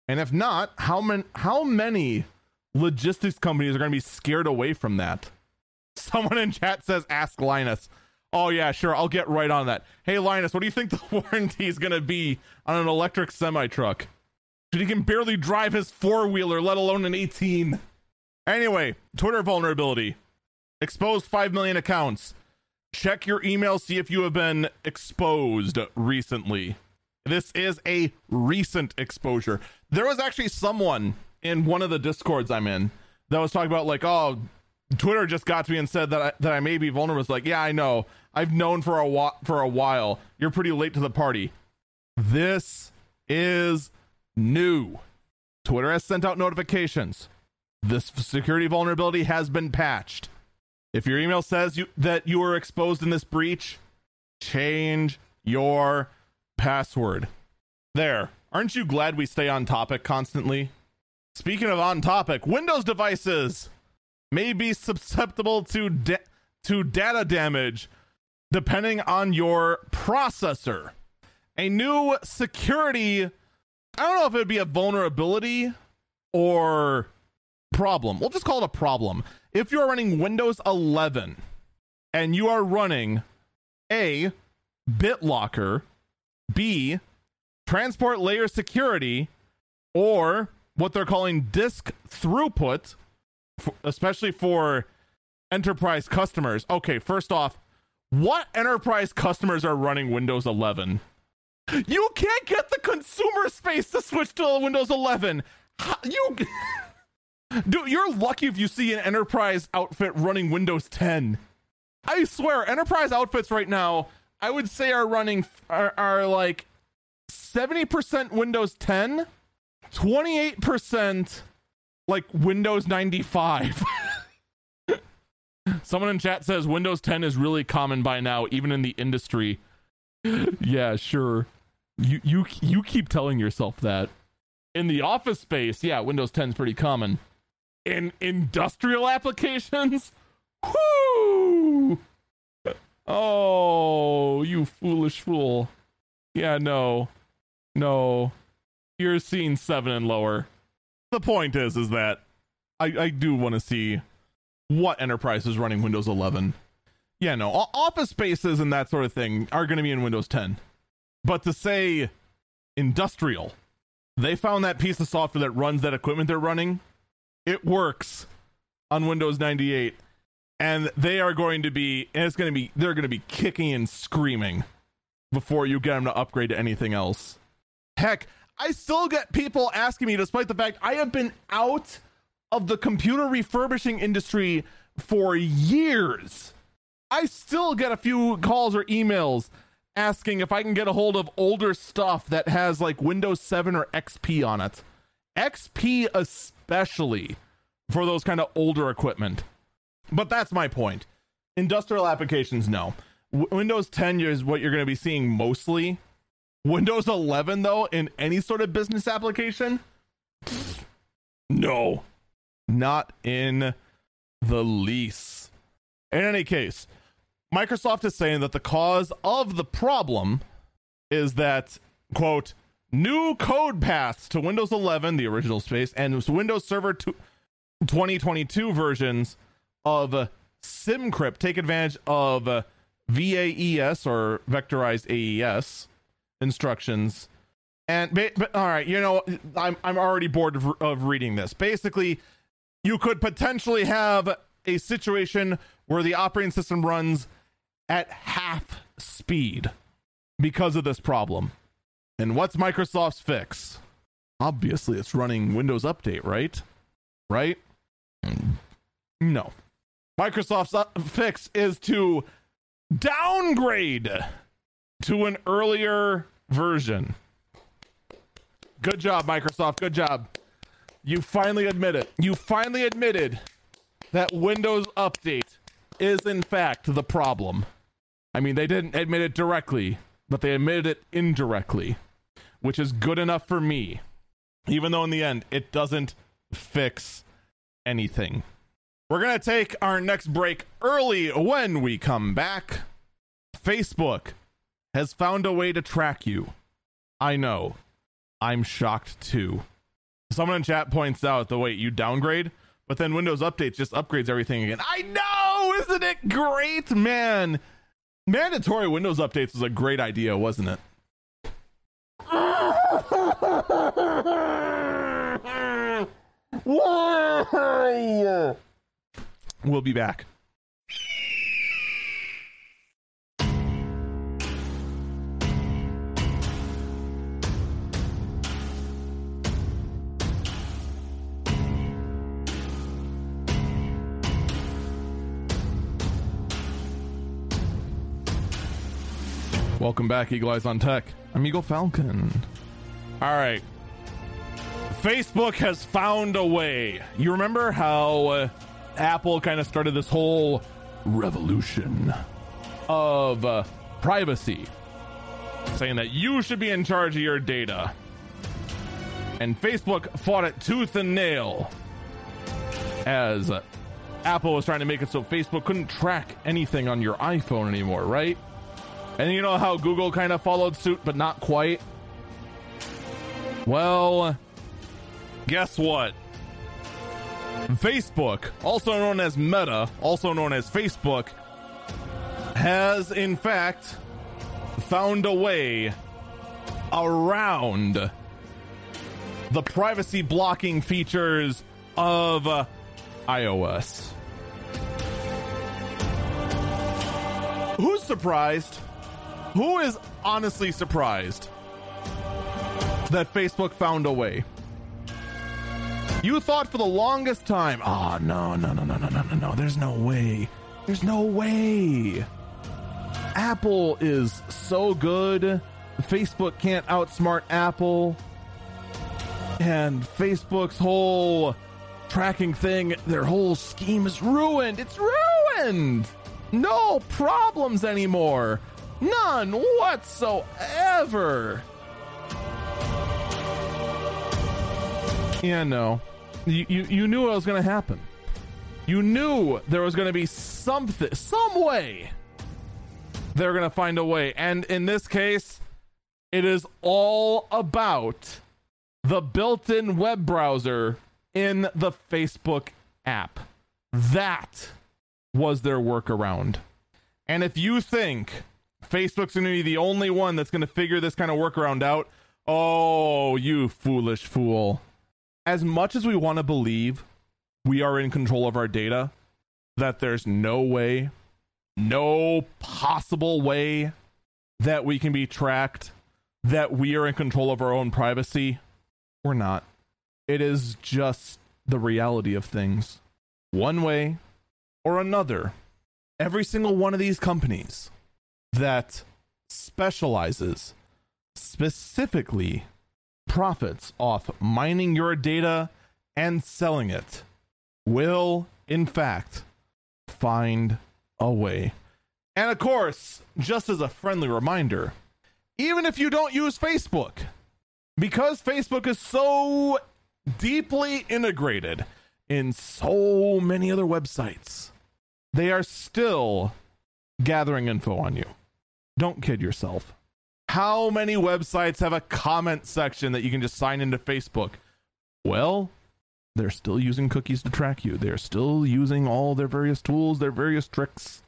Speaker 1: And if not, how many how many logistics companies are going to be scared away from that? Someone in chat says ask Linus. Oh yeah, sure. I'll get right on that. Hey Linus, what do you think the warranty is gonna be on an electric semi truck? He can barely drive his four wheeler, let alone an 18. Anyway, Twitter vulnerability. Exposed 5 million accounts. Check your email, see if you have been exposed recently. This is a recent exposure. There was actually someone in one of the discords I'm in that was talking about like, oh, Twitter just got to me and said that I, that I may be vulnerable. It's like, yeah, I know. I've known for a. For a while, you're pretty late to the party. This is new. Twitter has sent out notifications. This security vulnerability has been patched. If your email says you that you were exposed in this breach, change your password. There. Aren't you glad we stay on topic constantly? Speaking of on topic, Windows devices may be susceptible to da- to data damage depending on your processor. A new security I don't know if it would be a vulnerability or problem. We'll just call it a problem. If you're running Windows 11 and you are running A BitLocker, B transport layer security or what they're calling disk throughput especially for enterprise customers. Okay, first off, what enterprise customers are running Windows 11? You can't get the consumer space to switch to Windows 11. You Dude, you're lucky if you see an enterprise outfit running Windows 10. I swear, enterprise outfits right now, I would say are running are, are like 70% Windows 10, 28% like Windows 95. Someone in chat says Windows 10 is really common by now, even in the industry. yeah, sure. You you you keep telling yourself that. In the office space, yeah, Windows 10 is pretty common. In industrial applications, whoo! Oh, you foolish fool. Yeah, no. No. You're seeing 7 and lower the point is, is that I, I do want to see what enterprise is running Windows 11. Yeah, no, office spaces and that sort of thing are going to be in Windows 10. But to say industrial, they found that piece of software that runs that equipment they're running. It works on Windows 98. And they are going to be, and it's going to be, they're going to be kicking and screaming before you get them to upgrade to anything else. Heck, I still get people asking me, despite the fact I have been out of the computer refurbishing industry for years. I still get a few calls or emails asking if I can get a hold of older stuff that has like Windows 7 or XP on it. XP, especially for those kind of older equipment. But that's my point. Industrial applications, no. W- Windows 10 is what you're going to be seeing mostly Windows 11 though in any sort of business application? No. Not in the lease. In any case, Microsoft is saying that the cause of the problem is that quote new code paths to Windows 11, the original space, and Windows Server 2022 versions of uh, SymCrypt. take advantage of uh, VAES or vectorized AES instructions. And but, all right, you know, I'm I'm already bored of, of reading this. Basically, you could potentially have a situation where the operating system runs at half speed because of this problem. And what's Microsoft's fix? Obviously, it's running Windows Update, right? Right? No. Microsoft's uh, fix is to downgrade to an earlier version. Good job, Microsoft. Good job. You finally admit it. You finally admitted that Windows Update is, in fact, the problem. I mean, they didn't admit it directly, but they admitted it indirectly, which is good enough for me, even though in the end, it doesn't fix anything. We're going to take our next break early when we come back. Facebook has found a way to track you. I know. I'm shocked too. Someone in chat points out the way you downgrade, but then Windows updates just upgrades everything again. I know, isn't it great, man? Mandatory Windows updates was a great idea, wasn't it? Why? We'll be back. Welcome back, Eagle Eyes on Tech. I'm Eagle Falcon. All right. Facebook has found a way. You remember how uh, Apple kind of started this whole revolution of uh, privacy, saying that you should be in charge of your data. And Facebook fought it tooth and nail as uh, Apple was trying to make it so Facebook couldn't track anything on your iPhone anymore, right? And you know how Google kind of followed suit, but not quite? Well, guess what? Facebook, also known as Meta, also known as Facebook, has in fact found a way around the privacy blocking features of iOS. Who's surprised? Who is honestly surprised that Facebook found a way? You thought for the longest time, oh, no, no, no, no, no, no, no, no, there's no way. There's no way. Apple is so good. Facebook can't outsmart Apple. And Facebook's whole tracking thing, their whole scheme is ruined. It's ruined. No problems anymore. None whatsoever. Yeah, no. You, you, you knew what was going to happen. You knew there was going to be something, some way they're going to find a way. And in this case, it is all about the built in web browser in the Facebook app. That was their workaround. And if you think Facebook's going to be the only one that's going to figure this kind of workaround out. Oh, you foolish fool. As much as we want to believe we are in control of our data, that there's no way, no possible way that we can be tracked, that we are in control of our own privacy, we're not. It is just the reality of things. One way or another, every single one of these companies that specializes specifically profits off mining your data and selling it will, in fact, find a way. And of course, just as a friendly reminder, even if you don't use Facebook, because Facebook is so deeply integrated in so many other websites, they are still gathering info on you. Don't kid yourself. How many websites have a comment section that you can just sign into Facebook? Well, they're still using cookies to track you. They're still using all their various tools, their various tricks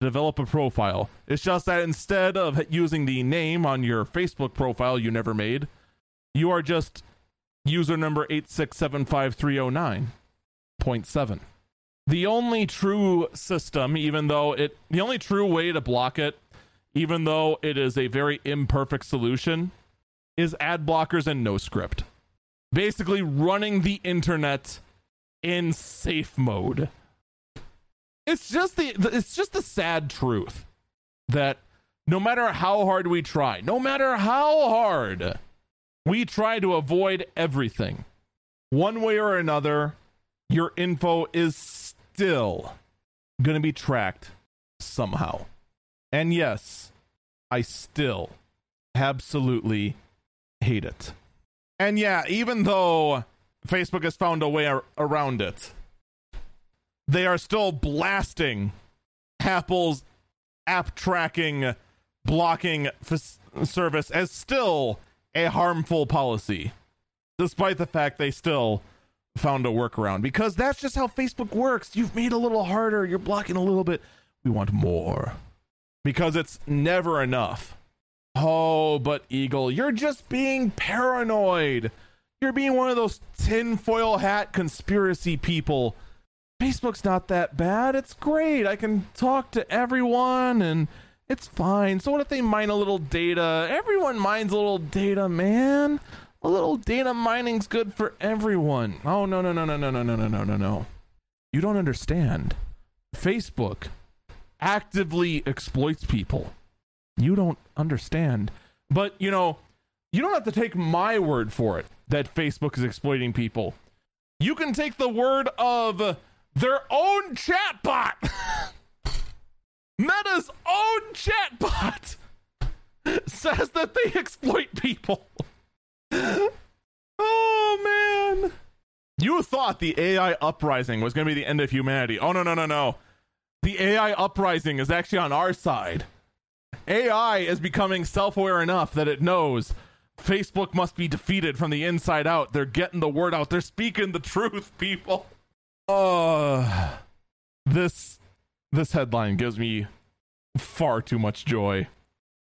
Speaker 1: to develop a profile. It's just that instead of using the name on your Facebook profile you never made, you are just user number 8675309.7. The only true system, even though it, the only true way to block it even though it is a very imperfect solution, is ad blockers and no script. Basically, running the internet in safe mode. It's just the it's just the sad truth that no matter how hard we try, no matter how hard we try to avoid everything, one way or another, your info is still going to be tracked somehow. And yes, I still absolutely hate it. And yeah, even though Facebook has found a way ar- around it, they are still blasting Apple's app tracking blocking f- service as still a harmful policy, despite the fact they still found a workaround. Because that's just how Facebook works. You've made a little harder, you're blocking a little bit. We want more because it's never enough. Oh, but Eagle, you're just being paranoid. You're being one of those tinfoil hat conspiracy people. Facebook's not that bad. It's great. I can talk to everyone and it's fine. So what if they mine a little data? Everyone mines a little data, man. A little data mining's good for everyone. Oh no no no no no no no no no no no. You don't understand. Facebook actively exploits people. You don't understand. But you know, you don't have to take my word for it that Facebook is exploiting people. You can take the word of their own chatbot. Meta's own chatbot says that they exploit people. oh man. You thought the AI uprising was going to be the end of humanity. Oh no no no no. The AI uprising is actually on our side. AI is becoming self-aware enough that it knows Facebook must be defeated from the inside out. They're getting the word out. They're speaking the truth, people. Uh this this headline gives me far too much joy.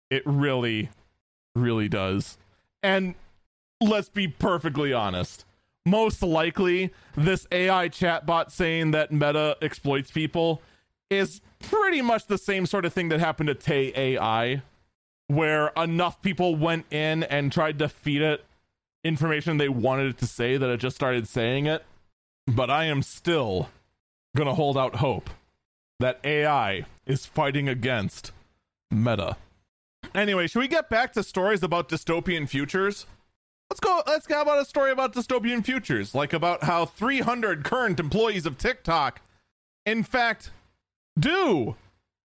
Speaker 1: It really really does. And let's be perfectly honest. Most likely, this AI chatbot saying that Meta exploits people is pretty much the same sort of thing that happened to Tay AI, where enough people went in and tried to feed it information they wanted it to say that it just started saying it. But I am still going to hold out hope that AI is fighting against Meta. Anyway, should we get back to stories about dystopian futures? Let's go. Let's go about a story about dystopian futures, like about how 300 current employees of TikTok, in fact, do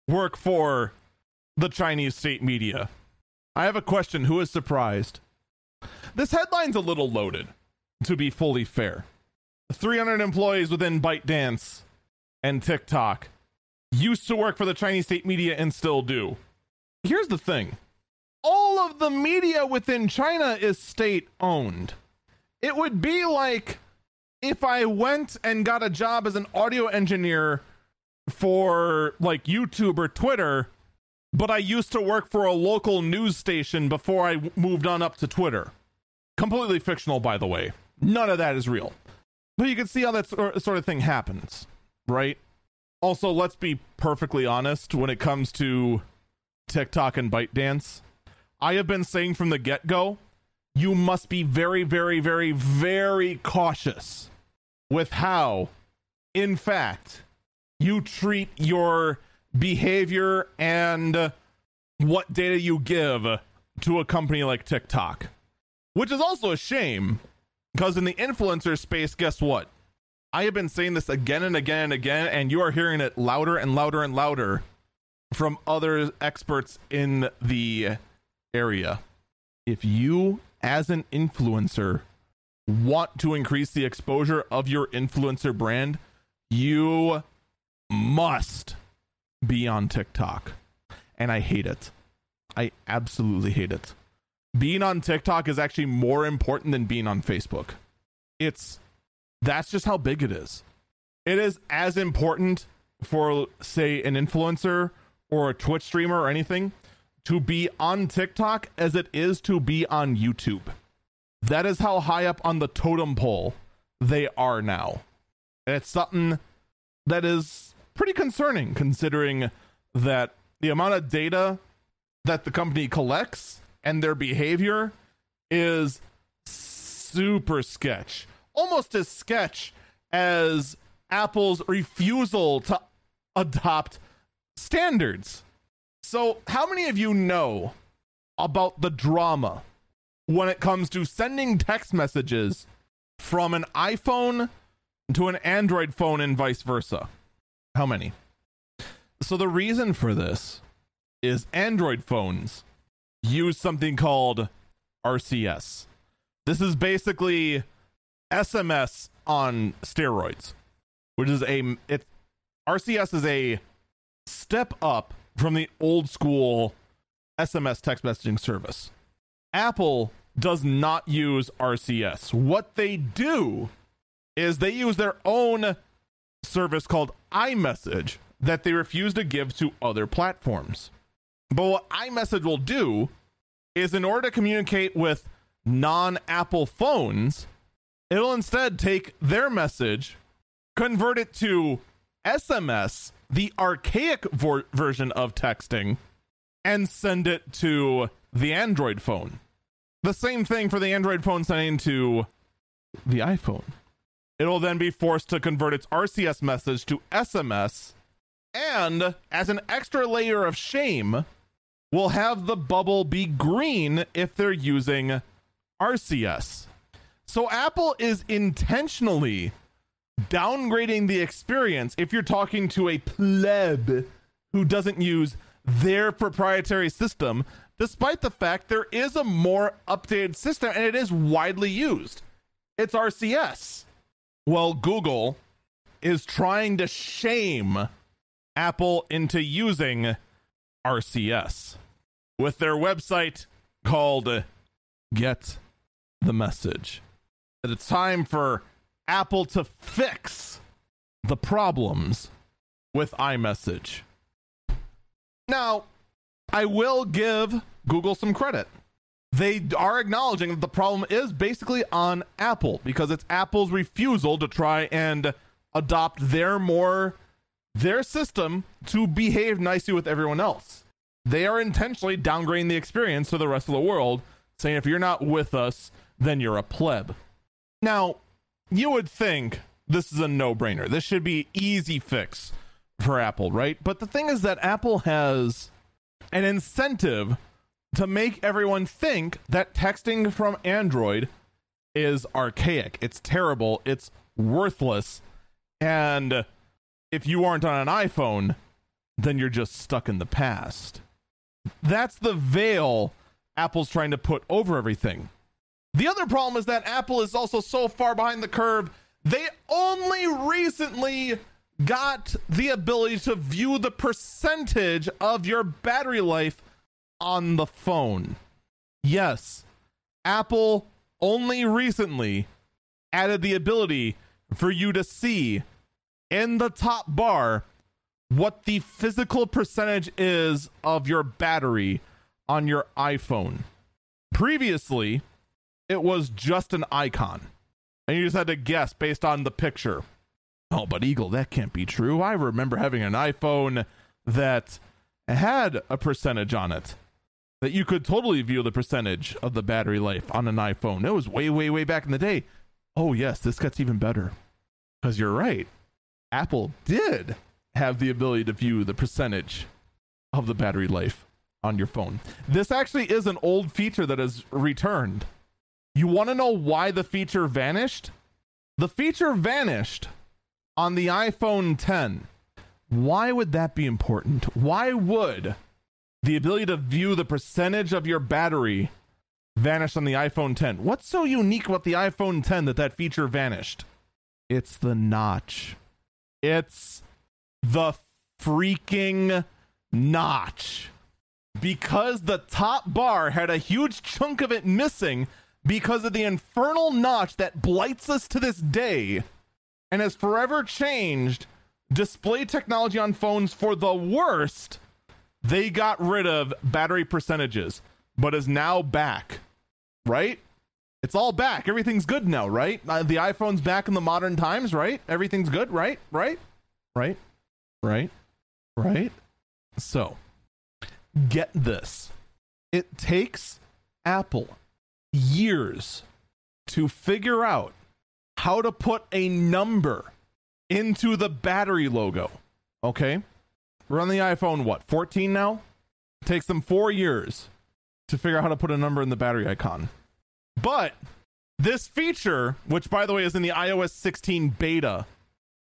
Speaker 1: work for the Chinese state media. I have a question. Who is surprised? This headline's a little loaded, to be fully fair. 300 employees within ByteDance and TikTok used to work for the Chinese state media and still do. Here's the thing all of the media within China is state owned. It would be like if I went and got a job as an audio engineer for like YouTube or Twitter, but I used to work for a local news station before I moved on up to Twitter. Completely fictional, by the way. None of that is real. But you can see how that sort of thing happens, right? Also, let's be perfectly honest when it comes to TikTok and ByteDance. I have been saying from the get go, you must be very, very, very, very cautious with how, in fact, you treat your behavior and what data you give to a company like TikTok. Which is also a shame because in the influencer space, guess what? I have been saying this again and again and again, and you are hearing it louder and louder and louder from other experts in the area. If you, as an influencer, want to increase the exposure of your influencer brand, you must be on TikTok. And I hate it. I absolutely hate it. Being on TikTok is actually more important than being on Facebook. It's that's just how big it is. It is as important for, say, an influencer or a Twitch streamer or anything to be on TikTok as it is to be on YouTube. That is how high up on the totem pole they are now. And it's something that is pretty concerning considering that the amount of data that the company collects and their behavior is super sketch. Almost as sketch as Apple's refusal to adopt standards. So, how many of you know about the drama when it comes to sending text messages from an iPhone to an Android phone and vice versa? How many? So the reason for this is Android phones use something called RCS. This is basically SMS on steroids, which is a it RCS is a step up from the old school SMS text messaging service. Apple does not use RCS. What they do is they use their own service called iMessage that they refuse to give to other platforms. But what iMessage will do is in order to communicate with non Apple phones, it'll instead take their message, convert it to SMS, the archaic version of texting, and send it to the Android phone. The same thing for the Android phone sending to the iPhone. It'll then be forced to convert its RCS message to SMS, and as an extra layer of shame, will have the bubble be green if they're using RCS. So Apple is intentionally downgrading the experience if you're talking to a pleb who doesn't use their proprietary system, despite the fact there is a more updated system and it is widely used. It's RCS. Well, Google is trying to shame Apple into using RCS with their website called Get the Message. That it's time for Apple to fix the problems with iMessage. Now, I will give Google some credit. They are acknowledging that the problem is basically on Apple because it's Apple's refusal to try and adopt their more their system to behave nicely with everyone else. They are intentionally downgrading the experience to the rest of the world, saying if you're not with us, then you're a pleb. Now, you would think this is a no-brainer. This should be easy fix for Apple, right? But the thing is that Apple has an incentive to make everyone think that texting from Android is archaic. It's terrible. It's worthless. And if you aren't on an iPhone, then you're just stuck in the past. That's the veil Apple's trying to put over everything. The other problem is that Apple is also so far behind the curve. They only recently got the ability to view the percentage of your battery life on the phone. Yes, Apple only recently added the ability for you to see in the top bar what the physical percentage is of your battery on your iPhone. Previously, it was just an icon, and you just had to guess based on the picture. Oh, but Eagle, that can't be true. I remember having an iPhone that had a percentage on it. That you could totally view the percentage of the battery life on an iPhone. It was way, way, way back in the day. Oh, yes, this gets even better. Because you're right. Apple did have the ability to view the percentage of the battery life on your phone. This actually is an old feature that has returned. You want to know why the feature vanished? The feature vanished on the iPhone 10. Why would that be important? Why would the ability to view the percentage of your battery vanished on the iPhone 10? What's so unique about the iPhone 10 that that feature vanished? It's the notch. It's the freaking notch. Because the top bar had a huge chunk of it missing because of the infernal notch that blights us to this day and has forever changed display technology on phones for the worst, they got rid of battery percentages, but is now back. Right? It's all back. Everything's good now, right? Uh, the iPhone's back in the modern times, right? Everything's good, right? Right? Right? Right? Right? So, get this. It takes Apple years to figure out how to put a number into the battery logo. Okay? We're on the iPhone, what, 14 now? It takes them four years to figure out how to put a number in the battery icon. But this feature, which by the way is in the iOS 16 beta,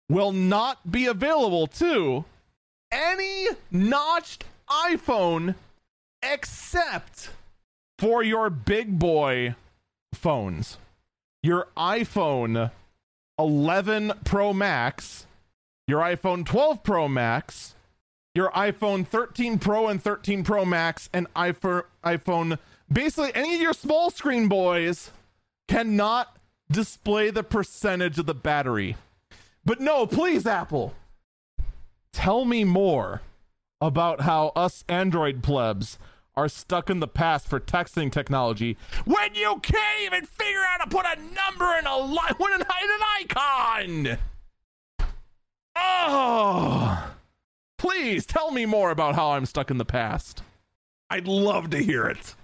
Speaker 1: will not be available to any notched iPhone except for your big boy phones your iPhone 11 Pro Max, your iPhone 12 Pro Max, your iPhone 13 Pro and 13 Pro Max, and iPhone, basically any of your small screen boys cannot display the percentage of the battery. But no, please, Apple, tell me more about how us Android plebs are stuck in the past for texting technology when you can't even figure out to put a number in a line an, an icon. Oh, please tell me more about how I'm stuck in the past. I'd love to hear it.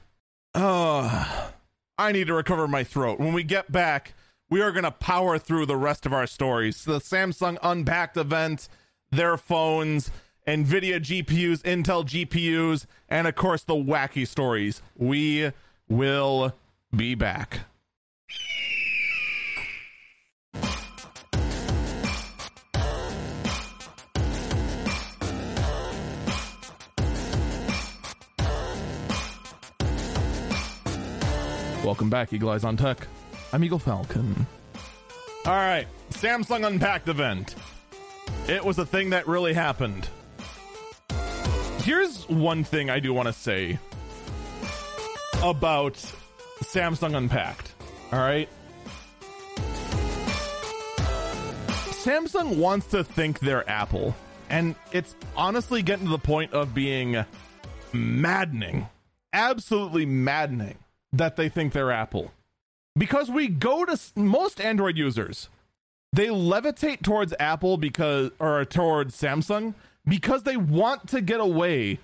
Speaker 1: Oh, I need to recover my throat. When we get back, we are going to power through the rest of our stories. The Samsung Unpacked event, their phones, NVIDIA GPUs, Intel GPUs, and of course the wacky stories. We will be back. Welcome back, Eagle Eyes on Tech. I'm Eagle Falcon. All right, Samsung Unpacked event. It was a thing that really happened. Here's one thing I do want to say about Samsung Unpacked. All right. Samsung wants to think they're Apple, and it's honestly getting to the point of being maddening, absolutely maddening that they think they're Apple. Because we go to most Android users, they levitate towards Apple because, or towards Samsung because they want to get away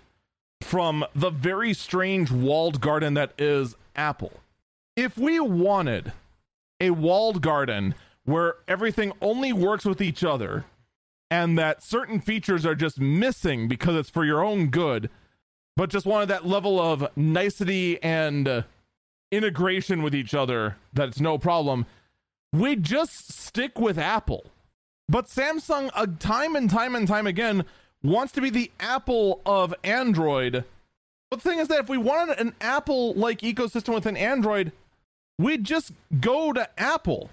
Speaker 1: from the very strange walled garden that is Apple. If we wanted a walled garden where everything only works with each other and that certain features are just missing because it's for your own good, but just wanted that level of nicety and uh, integration with each other that it's no problem, we just stick with Apple. But Samsung, uh, time and time and time again, wants to be the Apple of Android. But the thing is that if we wanted an Apple like ecosystem with an Android, we'd just go to Apple.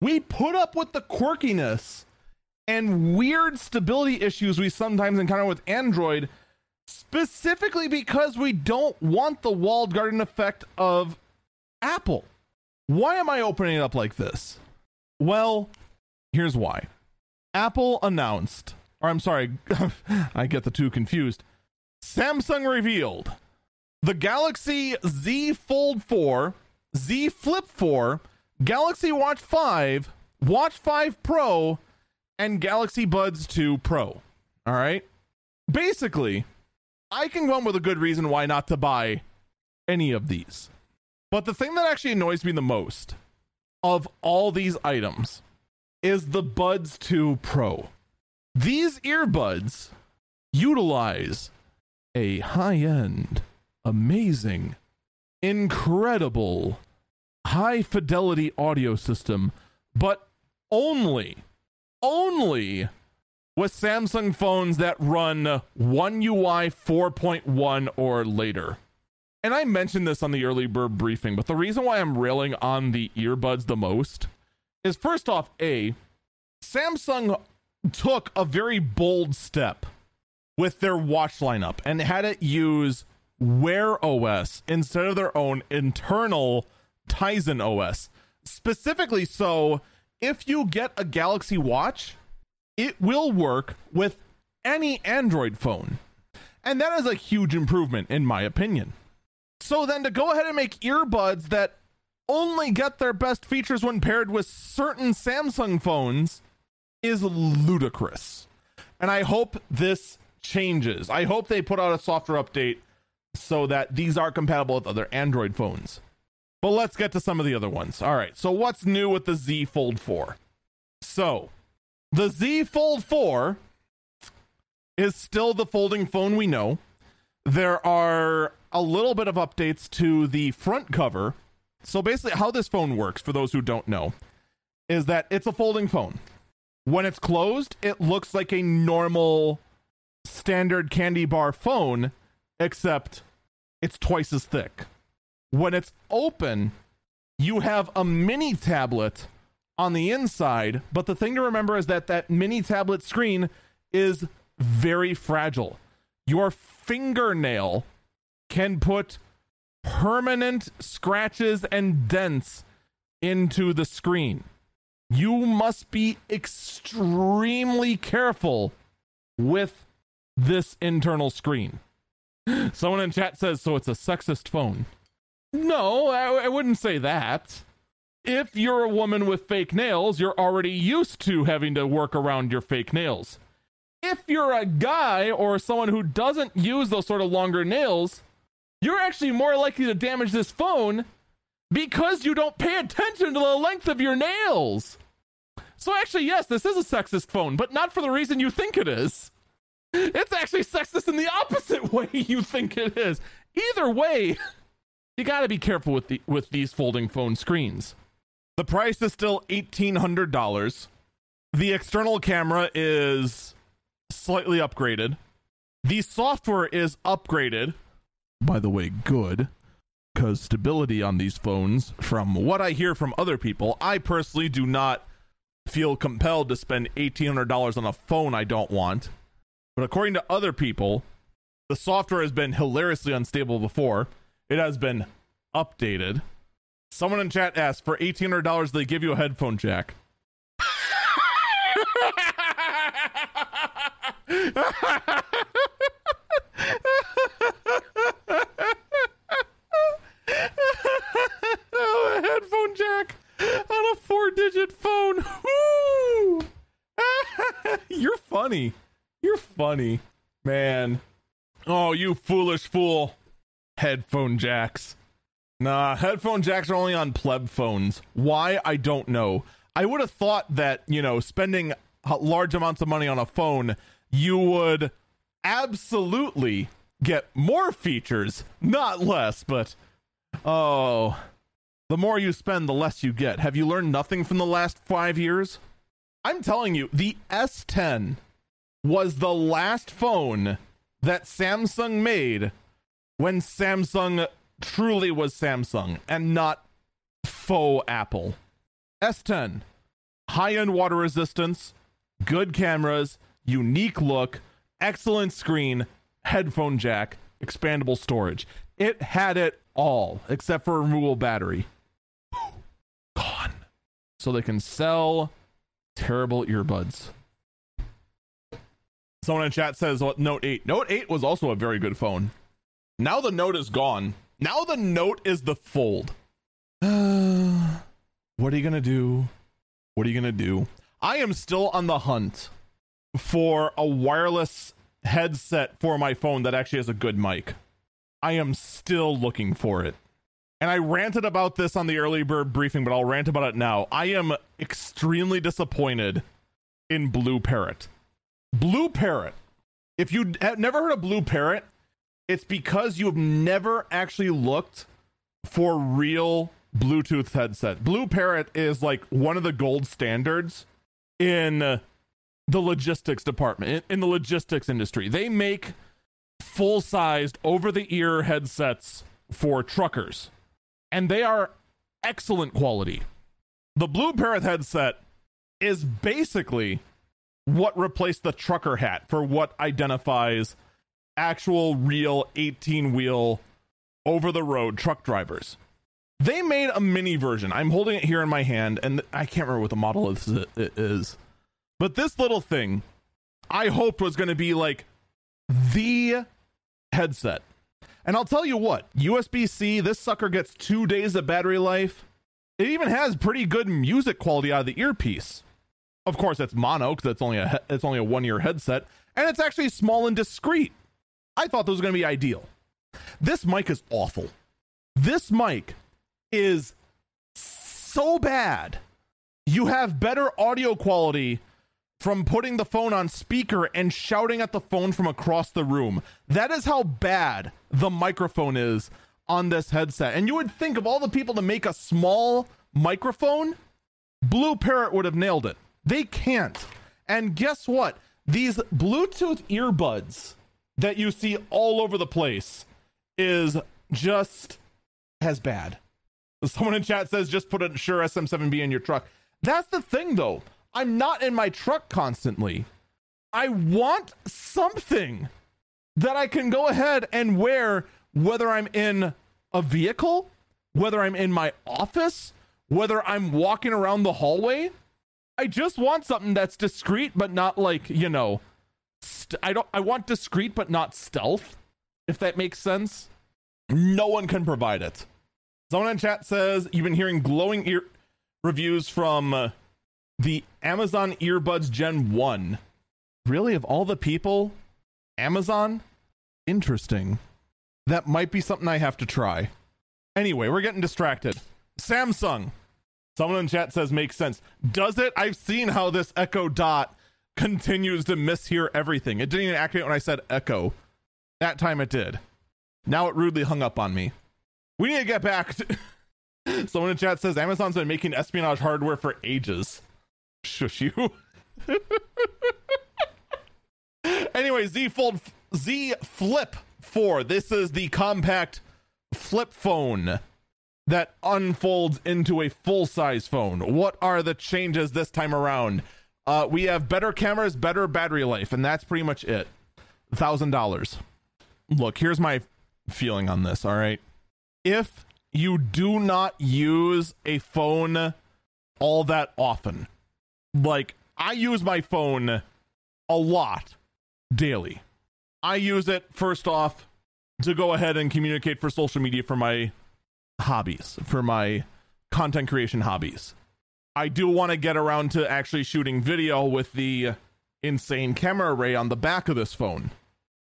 Speaker 1: We put up with the quirkiness and weird stability issues we sometimes encounter with Android specifically because we don't want the walled garden effect of Apple. Why am I opening it up like this? Well, here's why. Apple announced or I'm sorry, I get the two confused. Samsung revealed the Galaxy Z Fold 4, Z Flip 4, Galaxy Watch 5, Watch 5 Pro, and Galaxy Buds 2 Pro. All right. Basically, I can go come with a good reason why not to buy any of these. But the thing that actually annoys me the most of all these items is the Buds 2 Pro. These earbuds utilize a high end, amazing, incredible, high fidelity audio system, but only, only with Samsung phones that run One UI 4.1 or later. And I mentioned this on the early bird briefing, but the reason why I'm railing on the earbuds the most is first off, A, Samsung took a very bold step with their watch lineup and had it use Wear OS instead of their own internal Tizen OS. Specifically, so if you get a Galaxy Watch, it will work with any Android phone. And that is a huge improvement, in my opinion. So then to go ahead and make earbuds that only get their best features when paired with certain Samsung phones is ludicrous. And I hope this changes. I hope they put out a software update so that these are compatible with other Android phones. But let's get to some of the other ones. All right. So what's new with the Z Fold 4? So, the Z Fold 4 is still the folding phone we know. There are a little bit of updates to the front cover. So basically how this phone works for those who don't know is that it's a folding phone. When it's closed, it looks like a normal standard candy bar phone, except it's twice as thick. When it's open, you have a mini tablet on the inside, but the thing to remember is that that mini tablet screen is very fragile. Your fingernail can put permanent scratches and dents into the screen you must be extremely careful with this internal screen. Someone in chat says, so it's a sexist phone. No, I, I wouldn't say that. If you're a woman with fake nails, you're already used to having to work around your fake nails. If you're a guy or someone who doesn't use those sort of longer nails, you're actually more likely to damage this phone because you don't pay attention to the length of your nails. So, actually, yes, this is a sexist phone, but not for the reason you think it is. It's actually sexist in the opposite way you think it is. Either way, you got to be careful with the with these folding phone screens. The price is still $1800. The external camera is slightly upgraded. The software is upgraded. By the way, good cuz stability on these phones from what I hear from other people, I personally do not feel compelled to spend $1800 on a phone I don't want. But according to other people, the software has been hilariously unstable before. It has been updated. Someone in chat asked for eighteen hundred dollars. They give you a headphone jack. oh, a headphone jack on a four-digit phone. You're funny. You're funny, man. Oh, you foolish fool. Headphone jacks. Nah, headphone jacks are only on pleb phones. Why? I don't know. I would have thought that, you know, spending large amounts of money on a phone, you would absolutely get more features, not less, but oh, the more you spend, the less you get. Have you learned nothing from the last five years? I'm telling you, the S10 was the last phone that Samsung made when Samsung truly was Samsung and not faux Apple. S10, high end water resistance, good cameras, unique look, excellent screen, headphone jack, expandable storage. It had it all except for a removable battery. So they can sell terrible earbuds. Someone in chat says Note 8. Note 8 was also a very good phone. Now the Note is gone. Now the Note is the fold. Uh, what are you going to do? What are you going to do? I am still on the hunt for a wireless headset for my phone that actually has a good mic. I am still looking for it. And I ranted about this on the early bird briefing, but I'll rant about it now. I am extremely disappointed in BlueParrott. Blue Parrot. If you have never heard of BlueParrott, it's because you have never actually looked for real Bluetooth headset. BlueParrott is like one of the gold standards in the logistics department, in, the logistics industry. They make full sized, over the ear headsets for truckers, and they are excellent quality. The BlueParrott headset is basically what replaced the trucker hat for what identifies actual real 18 wheel over the road truck drivers. They made a mini version. I'm holding it here in my hand and I can't remember what the model is, is. But this little thing I hoped was going to be like the headset. And I'll tell you what, USB C, this sucker gets two days of battery life. It even has pretty good music quality out of the earpiece. Of course, it's mono because it's only a it's only a one year headset, and it's actually small and discreet. I thought this was going to be ideal. This mic is awful. This mic is so bad. You have better audio quality from putting the phone on speaker and shouting at the phone from across the room. That is how bad the microphone is on this headset. And you would think of all the people to make a small microphone, BlueParrott would have nailed it. They can't. And guess what? These Bluetooth earbuds that you see all over the place is just as bad. Someone in chat says just put a Shure SM7B in your truck. That's the thing though. I'm not in my truck constantly. I want something that I can go ahead and wear whether I'm in a vehicle, whether I'm in my office, whether I'm walking around the hallway. I just want something that's discreet, but not like, you know, st- I don't I want discreet but not stealth, if that makes sense. No one can provide it. Someone in chat says you've been hearing glowing ear reviews from uh, the Amazon earbuds Gen 1. Really of all the people, Amazon? Interesting. That might be something I have to try. Anyway, we're getting distracted. Samsung. Someone in chat says makes sense. Does it? I've seen how this Echo Dot continues to mishear everything. It didn't even activate when I said Echo. That time it did. Now it rudely hung up on me. We need to get back to. Someone in chat says Amazon's been making espionage hardware for ages. Shush you. anyway, Z Fold Z Flip 4. This is the compact flip phone that unfolds into a full size phone. What are the changes this time around? Uh, we have better cameras, better battery life, and that's pretty much it. Thousand dollars. Look, here's my feeling on this. All right, if you do not use a phone all that often, like I use my phone a lot daily. I use it first off to go ahead and communicate for social media for my hobbies, for my content creation hobbies. I do want to get around to actually shooting video with the insane camera array on the back of this phone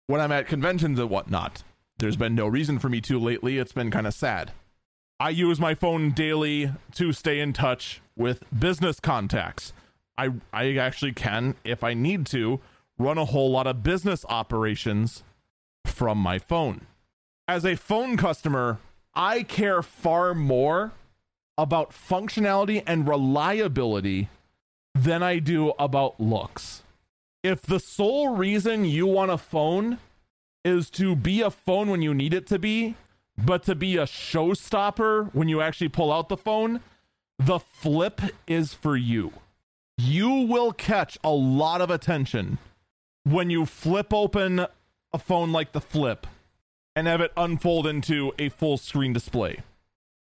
Speaker 1: when I'm at conventions and whatnot. There's been no reason for me to lately. It's been kind of sad. I use my phone daily to stay in touch with business contacts. I I actually can, if I need to, run a whole lot of business operations from my phone. As a phone customer, I care far more about functionality and reliability than I do about looks. If the sole reason you want a phone is to be a phone when you need it to be, but to be a showstopper when you actually pull out the phone, the flip is for you. You will catch a lot of attention when you flip open a phone like the flip and have it unfold into a full screen display.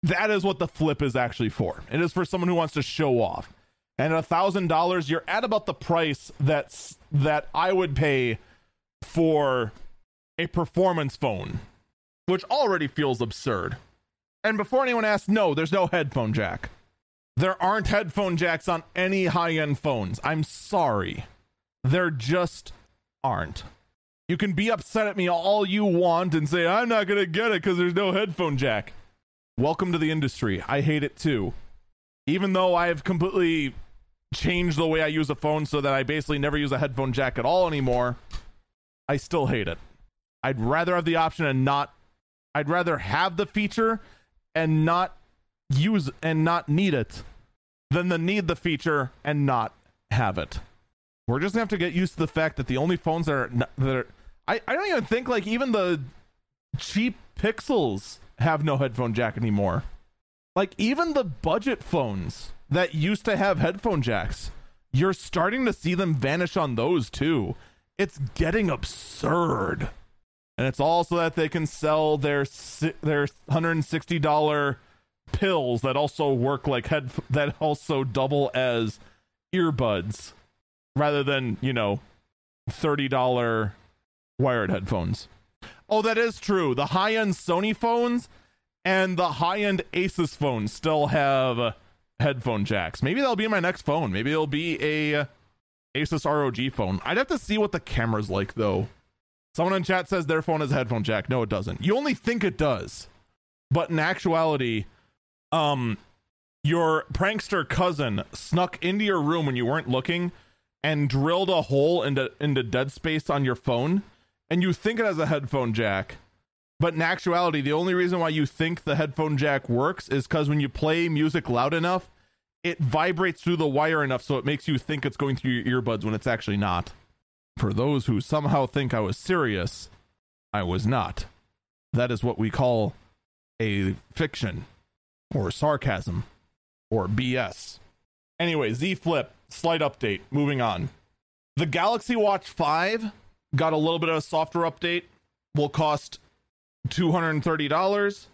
Speaker 1: That is what the flip is actually for. It is for someone who wants to show off. And a thousand dollars, you're at about the price that's that I would pay for a performance phone, which already feels absurd. And before anyone asks, no, there's no headphone jack. There aren't headphone jacks on any high end phones. I'm sorry. There just aren't. You can be upset at me all you want and say, I'm not going to get it because there's no headphone jack. Welcome to the industry. I hate it too. Even though I've completely changed the way I use a phone so that I basically never use a headphone jack at all anymore, I still hate it. I'd rather have the option and not, I'd rather have the feature and not use and not need it than the need the feature and not have it. We're just gonna have to get used to the fact that the only phones that are that are I, I don't even think like even the cheap pixels have no headphone jack anymore. Like even the budget phones that used to have headphone jacks, you're starting to see them vanish on those too. It's getting absurd. And it's also that they can sell their their $160 pills that also work like head that also double as earbuds rather than, you know, $30 wired headphones. Oh, that is true. The high end Sony phones and the high end Asus phones still have headphone jacks. Maybe that'll be my next phone. Maybe it'll be a Asus ROG phone. I'd have to see what the camera's like though. Someone in chat says their phone has a headphone jack. No, it doesn't. You only think it does. But in actuality, um your prankster cousin snuck into your room when you weren't looking and drilled a hole into into dead space on your phone and you think it has a headphone jack but in actuality the only reason why you think the headphone jack works is because when you play music loud enough it vibrates through the wire enough so it makes you think it's going through your earbuds when it's actually not. For those who somehow think i was serious i was not. That is what we call a fiction or sarcasm or bs anyway z flip slight update. Moving on. The Galaxy Watch 5 got a little bit of a software update. Will cost $230.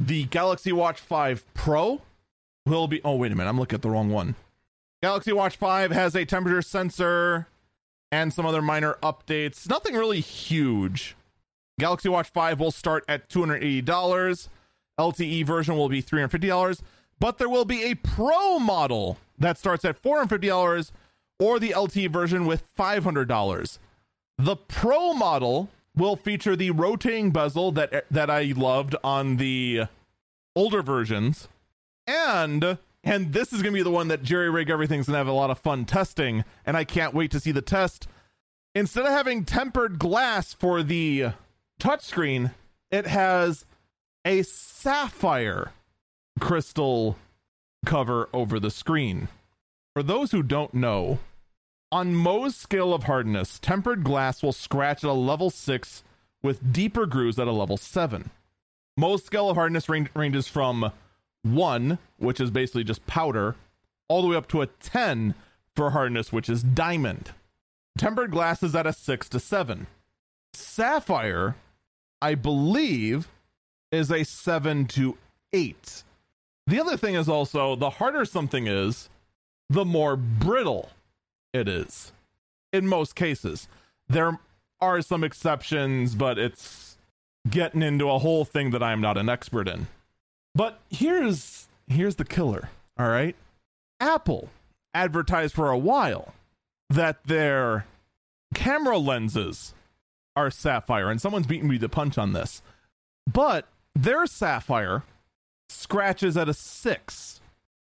Speaker 1: The Galaxy Watch 5 Pro will be Oh, wait a minute. I'm looking at the wrong one. Galaxy Watch 5 has a temperature sensor and some other minor updates. Nothing really huge. Galaxy Watch 5 will start at $280. LTE version will be $350, but there will be a Pro model that starts at $450 or the LTE version with $500. The Pro model will feature the rotating bezel that that I loved on the older versions. And and this is going to be the one that JerryRigEverything's going to have a lot of fun testing and I can't wait to see the test. Instead of having tempered glass for the touchscreen, it has a sapphire crystal cover over the screen. For those who don't know, on Mohs scale of hardness, tempered glass will scratch at a level 6 with deeper grooves at a level 7. Mohs scale of hardness range, ranges from 1, which is basically just powder, all the way up to a 10 for hardness, which is diamond. Tempered glass is at a 6 to 7. Sapphire, I believe, is a 7 to 8. The other thing is also the harder something is, the more brittle it is in most cases. There are some exceptions, but it's getting into a whole thing that I'm not an expert in. But here's here's the killer, all right? Apple advertised for a while that their camera lenses are sapphire and someone's beating me the punch on this. But their sapphire scratches at a 6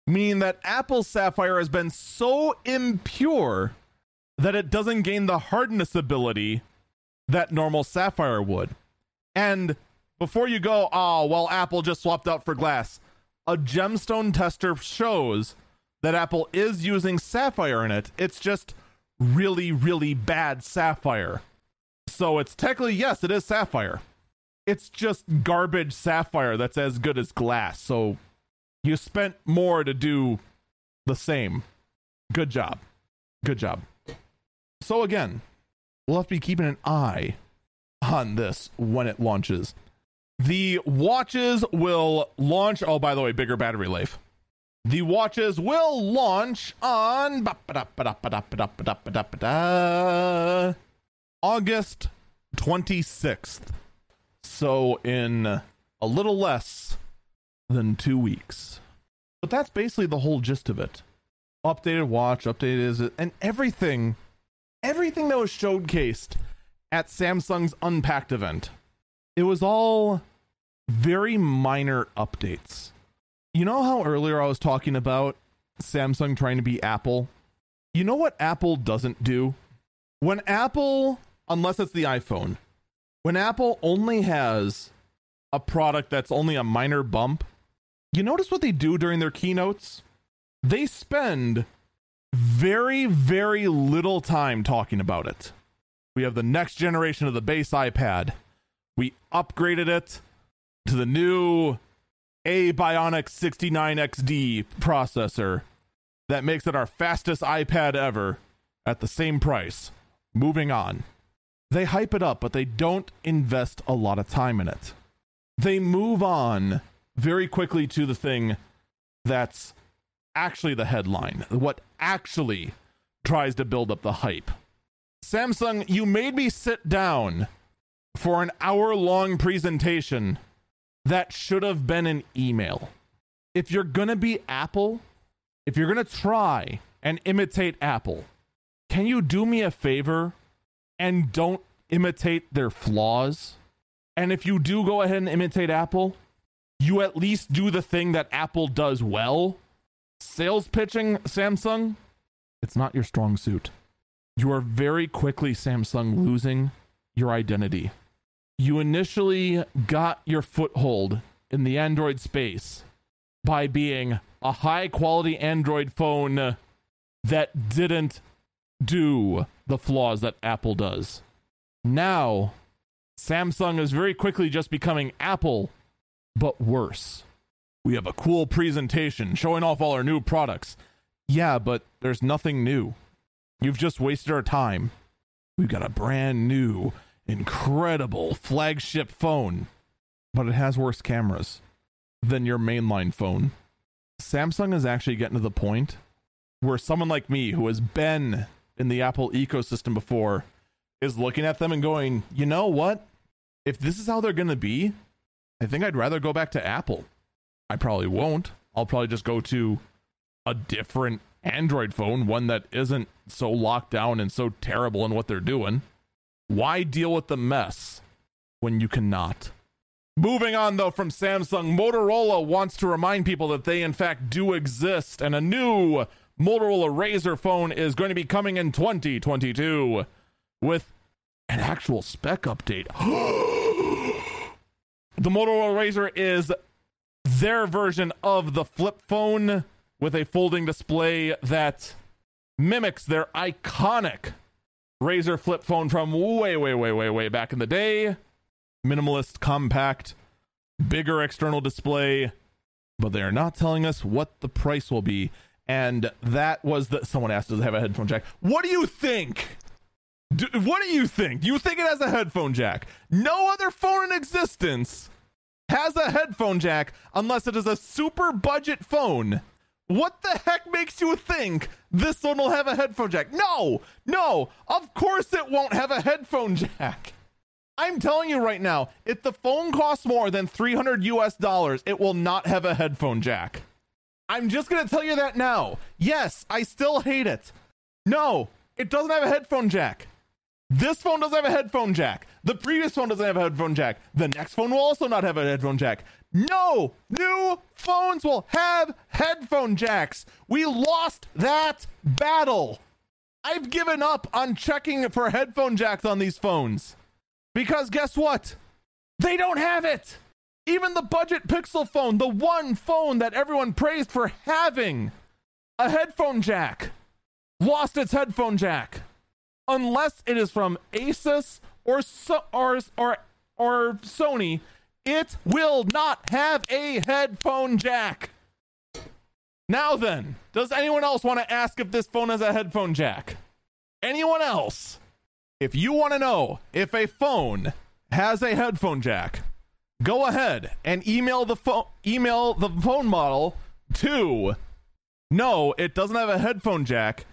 Speaker 1: meaning that Apple's Sapphire has been so impure that it doesn't gain the hardness ability that normal Sapphire would. And before you go, oh, well, Apple just swapped out for glass, a gemstone tester shows that Apple is using Sapphire in it. It's just really, really bad Sapphire. So it's technically, yes, it is Sapphire. It's just garbage Sapphire that's as good as glass. So you spent more to do the same. Good job. Good job. So again, we'll have to be keeping an eye on this when it launches. The watches will launch. Oh, by the way, bigger battery life. The watches will launch on August 26th. So, in a little less than two weeks. But that's basically the whole gist of it. Updated watch, updated is it, and everything, everything that was showcased at Samsung's Unpacked event, it was all very minor updates. You know how earlier I was talking about Samsung trying to be Apple? You know what Apple doesn't do? When Apple, unless it's the iPhone, when Apple only has a product that's only a minor bump, you notice what they do during their keynotes? They spend very, very little time talking about it. We have the next generation of the base iPad. We upgraded it to the new A Bionic 69XD processor that makes it our fastest iPad ever at the same price. Moving on. They hype it up, but they don't invest a lot of time in it. They move on very quickly to the thing that's actually the headline, what actually tries to build up the hype. Samsung, you made me sit down for an hour long presentation that should have been an email. If you're going to be Apple, if you're going to try and imitate Apple, can you do me a favor and don't imitate their flaws? And if you do go ahead and imitate Apple, you at least do the thing that Apple does well. Sales pitching Samsung, it's not your strong suit. You are very quickly, Samsung, losing your identity. You initially got your foothold in the Android space by being a high quality Android phone that didn't do the flaws that Apple does. Now, Samsung is very quickly just becoming Apple but worse. We have a cool presentation showing off all our new products. Yeah, but there's nothing new. You've just wasted our time. We've got a brand new, incredible flagship phone, but it has worse cameras than your mainline phone. Samsung is actually getting to the point where someone like me who has been in the Apple ecosystem before is looking at them and going, you know what? If this is how they're going to be, I think I'd rather go back to Apple. I probably won't. I'll probably just go to a different Android phone, one that isn't so locked down and so terrible in what they're doing. Why deal with the mess when you cannot? Moving on, though, from Samsung, Motorola wants to remind people that they, in fact, do exist, and a new Motorola Razr phone is going to be coming in 2022 with an actual spec update. the Motorola Razr is their version of the flip phone with a folding display that mimics their iconic Razr flip phone from way, way, way, way, way back in the day minimalist, compact, bigger external display, but they are not telling us what the price will be. And that was the someone asked, does it have a headphone jack? What do you think? Do, what do you think? Do you think it has a headphone jack? No other phone in existence has a headphone jack unless it is a super budget phone. What the heck makes you think this one will have a headphone jack? No, no, of course it won't have a headphone jack. I'm telling you right now, if the phone costs more than 300 US dollars, it will not have a headphone jack. I'm just going to tell you that now. Yes, I still hate it. No, it doesn't have a headphone jack. This phone doesn't have a headphone jack. The previous phone doesn't have a headphone jack. The next phone will also not have a headphone jack. No new phones will have headphone jacks. We lost that battle. I've given up on checking for headphone jacks on these phones. Because guess what? They don't have it. Even the budget Pixel phone, the one phone that everyone praised for having a headphone jack, lost its headphone jack. Unless it is from Asus or so, or or or Sony, it will not have a headphone jack. Now then, does anyone else want to ask if this phone has a headphone jack? Anyone else? If you want to know if a phone has a headphone jack, go ahead and email the phone email the phone model to no, it doesn't have a headphone jack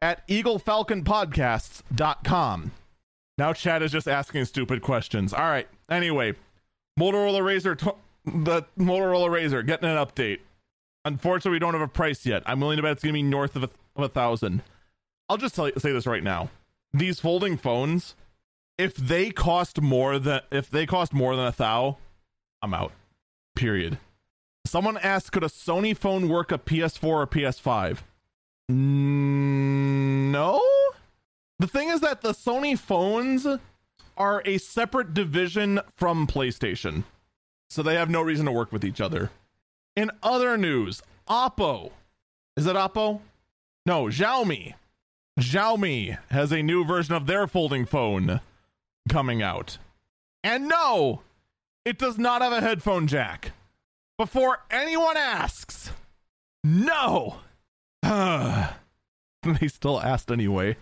Speaker 1: at eaglefalconpodcasts.com. Now Chad is just asking stupid questions. All right. Anyway, Motorola Razr tw- the Motorola Razr getting an update. Unfortunately, we don't have a price yet. I'm willing to bet it's going to be north of a, of a thousand. I'll just tell you, say this right now these folding phones, if they cost more than if they cost more than a thou, I'm out. Period. Someone asked, could a Sony phone work a PS4 or PS5? Mm, no. The thing is that the Sony phones are a separate division from PlayStation, so they have no reason to work with each other. In other news, Oppo. Is it Oppo? No, Xiaomi Xiaomi has a new version of their folding phone coming out. And no, it does not have a headphone jack. Before anyone asks, no. they still asked anyway.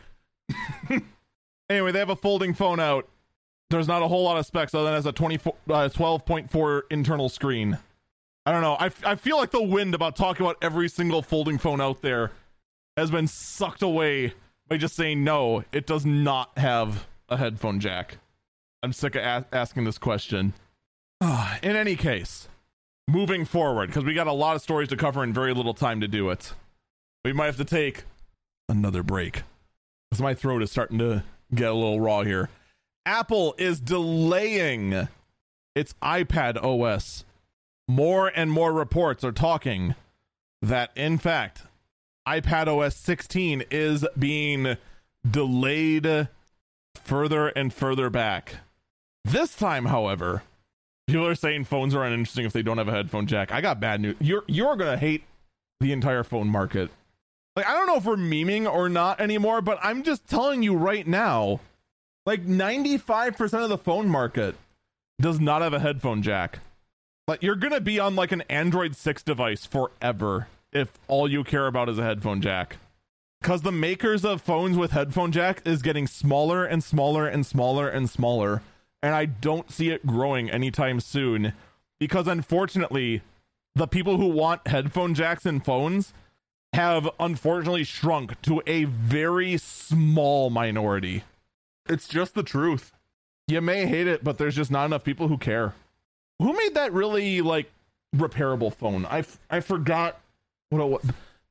Speaker 1: anyway, they have a folding phone out. There's not a whole lot of specs other than has a 24, uh, 12.4 internal screen. I don't know. I, I feel like the wind about talking about every single folding phone out there has been sucked away by just saying no, it does not have a headphone jack. I'm sick of a- asking this question. In any case, moving forward, because we got a lot of stories to cover and very little time to do it, we might have to take another break because my throat is starting to get a little raw here. Apple is delaying its iPad OS. More and more reports are talking that, in fact, iPad OS 16 is being delayed further and further back. This time, however, people are saying phones are uninteresting if they don't have a headphone jack. I got bad news. You're you're gonna hate the entire phone market. Like I don't know if we're memeing or not anymore, but I'm just telling you right now, like 95% of the phone market does not have a headphone jack. Like you're gonna be on like an Android 6 device forever if all you care about is a headphone jack. Because the makers of phones with headphone jack is getting smaller and smaller and smaller and smaller. And I don't see it growing anytime soon. Because unfortunately, the people who want headphone jacks in phones have unfortunately shrunk to a very small minority. It's just the truth. You may hate it, but there's just not enough people who care. Who made that really like repairable phone? I I forgot what it was.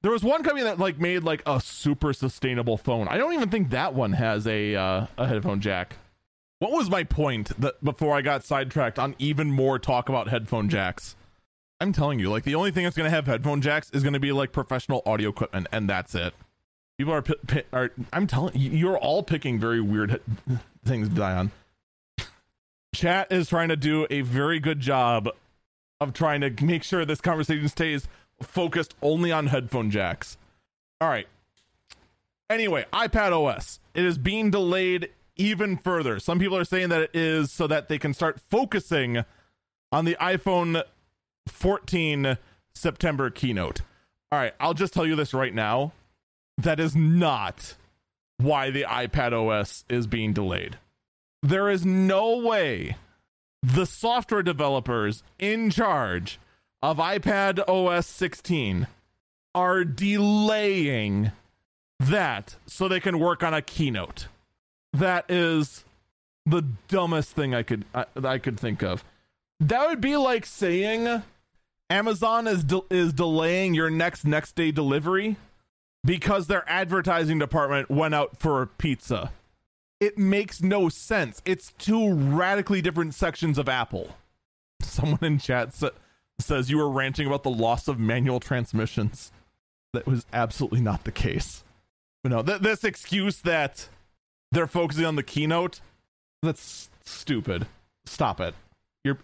Speaker 1: There was one company that like made like a super sustainable phone. I don't even think that one has a uh, a headphone jack. What was my point that before I got sidetracked on even more talk about headphone jacks? I'm telling you, like the only thing that's going to have headphone jacks is going to be like professional audio equipment, and that's it. People are, are I'm telling you, you're all picking very weird things to die on. Chat is trying to do a very good job of trying to make sure this conversation stays focused only on headphone jacks. All right. Anyway, iPad OS. It is being delayed even further. Some people are saying that it is so that they can start focusing on the iPhone 14 September keynote. All right, I'll just tell you this right now. That is not why the iPad OS is being delayed. There is no way the software developers in charge of iPad OS 16 are delaying that so they can work on a keynote. That is the dumbest thing I could I, I could think of. That would be like saying Amazon is de- is delaying your next next day delivery because their advertising department went out for pizza. It makes no sense. It's two radically different sections of Apple. Someone in chat sa- says you were ranting about the loss of manual transmissions. That was absolutely not the case. But no, th- this excuse that they're focusing on the keynote, that's stupid. Stop it. You're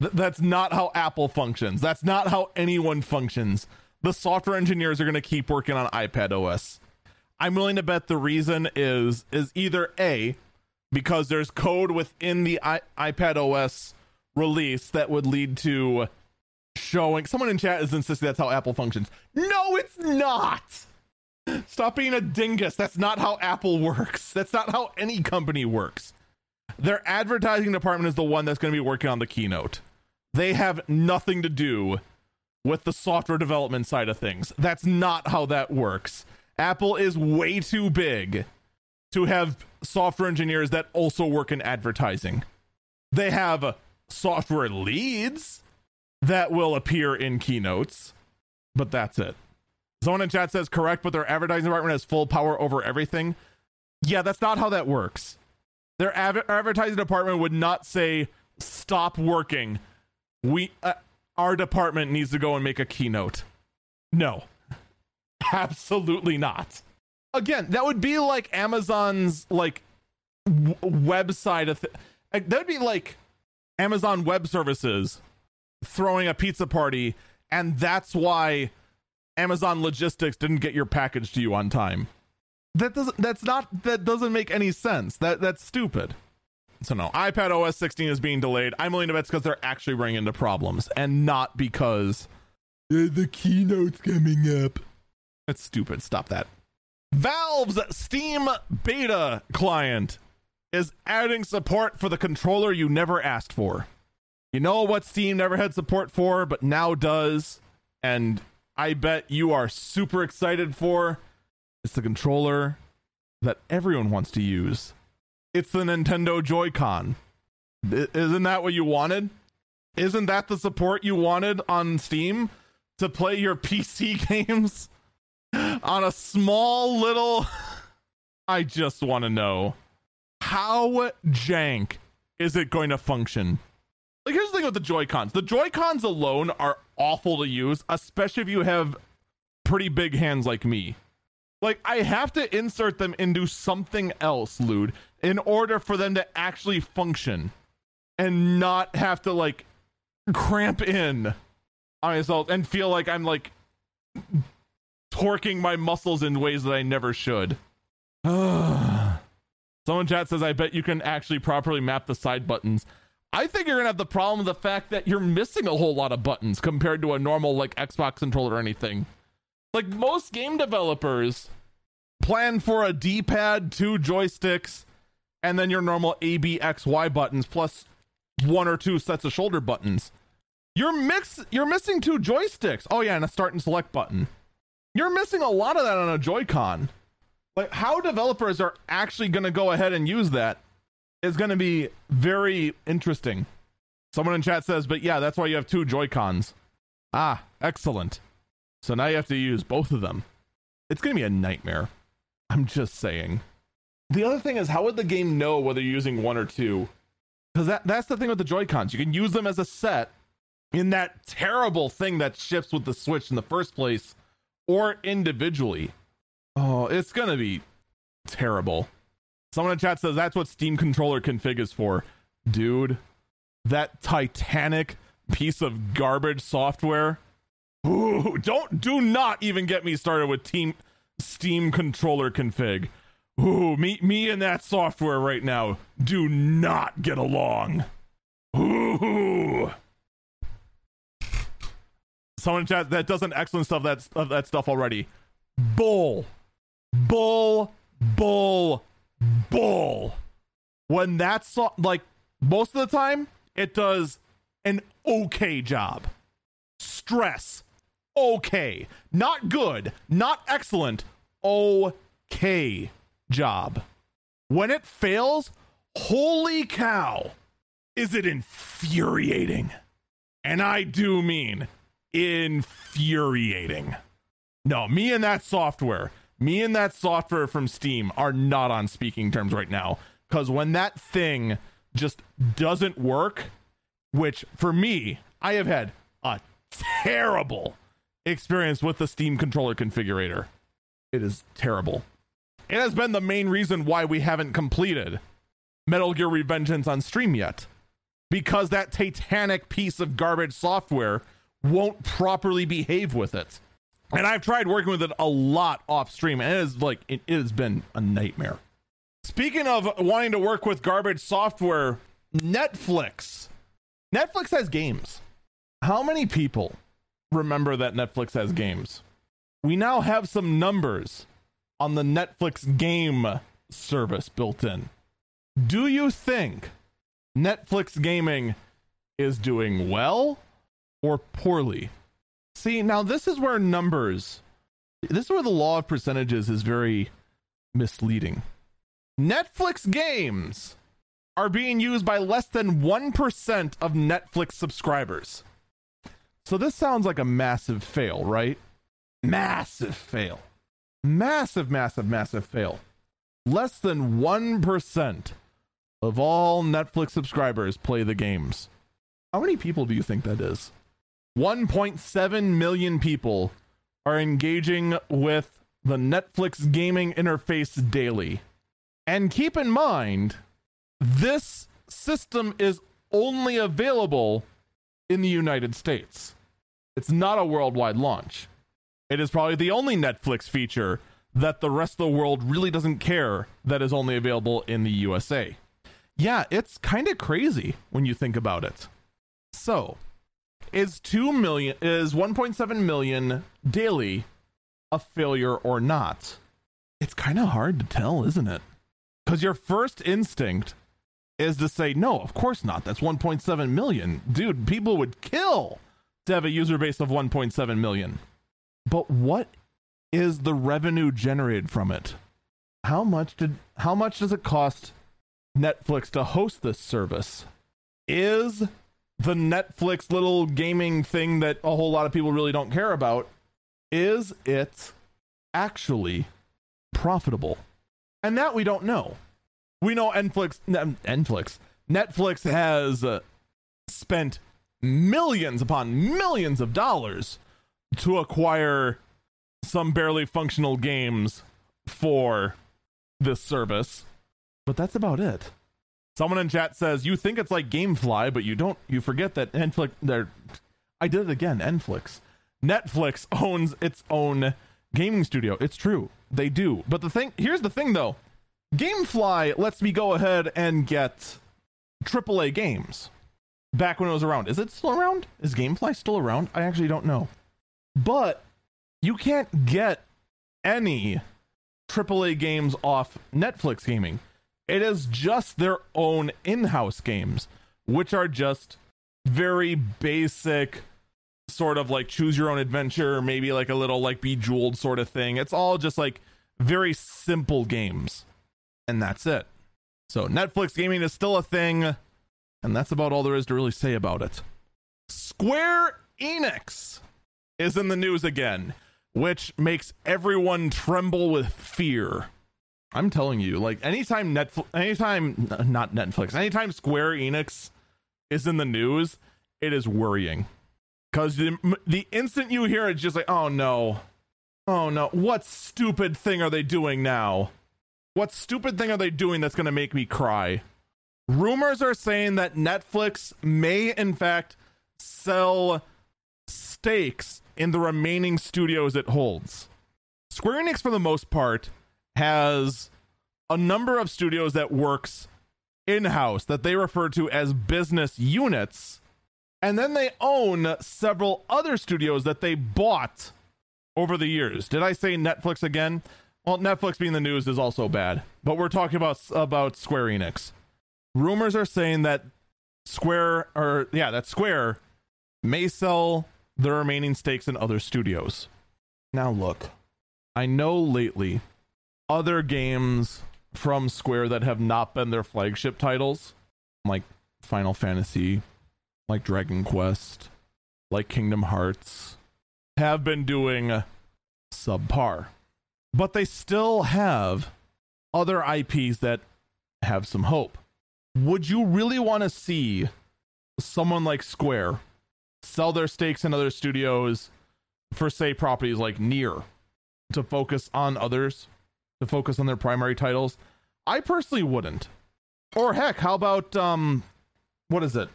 Speaker 1: Th- that's not how Apple functions. That's not how anyone functions. The software engineers are going to keep working on iPad OS. I'm willing to bet the reason is is either A because there's code within the I- iPad OS release that would lead to showing someone in chat is insisting that's how Apple functions. No, it's not. Stop being a dingus. That's not how Apple works. That's not how any company works. Their advertising department is the one that's going to be working on the keynote. They have nothing to do with the software development side of things. That's not how that works. Apple is way too big to have software engineers that also work in advertising. They have software leads that will appear in keynotes, but that's it. Someone in chat says correct, but their advertising department has full power over everything. Yeah, that's not how that works. Their av- advertising department would not say stop working we uh, our department needs to go and make a keynote. No. Absolutely not. Again, that would be like Amazon's like w- website th- that would be like Amazon Web Services throwing a pizza party and that's why Amazon Logistics didn't get your package to you on time. That doesn't that's not that doesn't make any sense. That that's stupid. So no, iPad OS 16 is being delayed. I'm willing to bet because they're actually running into problems and not because the keynote's coming up. That's stupid. Stop that. Valve's Steam beta client is adding support for the controller you never asked for. You know what Steam never had support for, but now does, and I bet you are super excited for. It's the controller that everyone wants to use it's the Nintendo Joy-Con. Isn't that what you wanted? Isn't that the support you wanted on Steam to play your PC games on a small little I just want to know how jank is it going to function? Thing with the Joy-Cons. The Joy-Cons alone are awful to use, especially if you have pretty big hands like me. Like I have to insert them into something else, Lude, in order for them to actually function and not have to like cramp in on myself and feel like I'm like torquing my muscles in ways that I never should. Someone chat says, I bet you can actually properly map the side buttons. I think you're gonna have the problem of the fact that you're missing a whole lot of buttons compared to a normal like Xbox controller or anything. Like most game developers plan for a D-pad, two joysticks, and then your normal A, B, X, Y buttons plus one or two sets of shoulder buttons. You're mix you're missing two joysticks. Oh yeah, and a start and select button. You're missing a lot of that on a Joy-Con. Like how developers are actually to go ahead and use that is going to be very interesting. Someone in chat says, "But yeah, that's why you have two Joy-Cons." Ah, excellent. So now you have to use both of them. It's going to be a nightmare. I'm just saying. The other thing is, how would the game know whether you're using one or two? Because that, that's the thing with the Joy Cons. You can use them as a set in that terrible thing that ships with the Switch in the first place, or individually. Oh, it's going to be terrible. Someone in chat says that's what Steam controller config is for. Dude, that Titanic piece of garbage software. Ooh, don't do not even get me started with team Steam controller config. Ooh, me me and that software right now do not get along. Ooh. Someone in chat that does an excellent stuff that of that stuff already. Bull. Bull. Bull. Bull. When that's so, like most of the time, it does an okay job. Stress okay. Not good, not excellent, okay job. When it fails, holy cow, is it infuriating. And I do mean infuriating. No, me and that software, me and that software from Steam are not on speaking terms right now. Because when that thing just doesn't work, which for me, I have had a terrible experience with the Steam controller configurator. It is terrible. It has been the main reason why we haven't completed Metal Gear Revengeance on stream yet. Because that titanic piece of garbage software won't properly behave with it. And I've tried working with it a lot off stream, and it is like it, it has been a nightmare. Speaking of wanting to work with garbage software, Netflix. Netflix has games. How many people remember that Netflix has games. We now have some numbers on the Netflix game service built in. Do you think Netflix gaming is doing well or poorly? See, now this is where numbers, this is where the law of percentages is very misleading. Netflix games are being used by less than 1% of Netflix subscribers. So this sounds like a massive fail, right? Massive fail. Massive, massive, massive fail. Less than 1% of all Netflix subscribers play the games. How many people do you think that is? 1.7 million people are engaging with the Netflix gaming interface daily. And keep in mind, this system is only available in the United States. It's not a worldwide launch. It is probably the only Netflix feature that the rest of the world really doesn't care that is only available in the USA. Yeah, it's kind of crazy when you think about it. So, is 2 million is 1.7 million daily a failure or not? It's kind of hard to tell, isn't it? Cuz your first instinct is to say no, of course not. That's 1.7 million. Dude, people would kill to have a user base of 1.7 million. But what is the revenue generated from it? How much did how much does it cost Netflix to host this service? Is the Netflix little gaming thing that a whole lot of people really don't care about is it actually profitable? And that we don't know. We know Netflix Netflix Netflix has uh, spent millions upon millions of dollars to acquire some barely functional games for this service. But that's about it. Someone in chat says you think it's like GameFly, but you don't. You forget that Netflix. There, I did it again. Netflix. Netflix owns its own gaming studio. It's true, they do. But the thing here's the thing though, GameFly lets me go ahead and get AAA games back when it was around. Is it still around? Is Gamefly still around? I actually don't know. But you can't get any AAA games off Netflix gaming. It is just their own in house games, which are just very basic sort of like choose your own adventure, maybe like a little like bejeweled sort of thing. It's all just like very simple games. And that's it. So Netflix gaming is still a thing, and that's about all there is to really say about it. Square Enix is in the news again, which makes everyone tremble with fear. I'm telling you, like anytime Netflix, anytime not Netflix, anytime Square Enix is in the news, it is worrying. Because the, the instant you hear it, it's just like, oh no, oh no, what stupid thing are they doing now? What stupid thing are they doing that's going to make me cry? Rumors are saying that Netflix may, in fact, sell stakes in the remaining studios it holds. Square Enix, for the most part, has a number of studios that works in house that they refer to as business units. And then they own several other studios that they bought over the years. Did I say Netflix again? Well, Netflix being the news is also bad, but we're talking about about Square Enix. Rumors are saying that Square or yeah, that Square may sell the remaining stakes in other studios. Now look, I know lately other games from Square that have not been their flagship titles, like Final Fantasy, like Dragon Quest, like Kingdom Hearts, have been doing subpar. But they still have other IPs that have some hope. Would you really want to see someone like Square sell their stakes in other studios for, say, properties like NieR to focus on others? To focus on their primary titles. I personally wouldn't. Or heck, how about um what is it?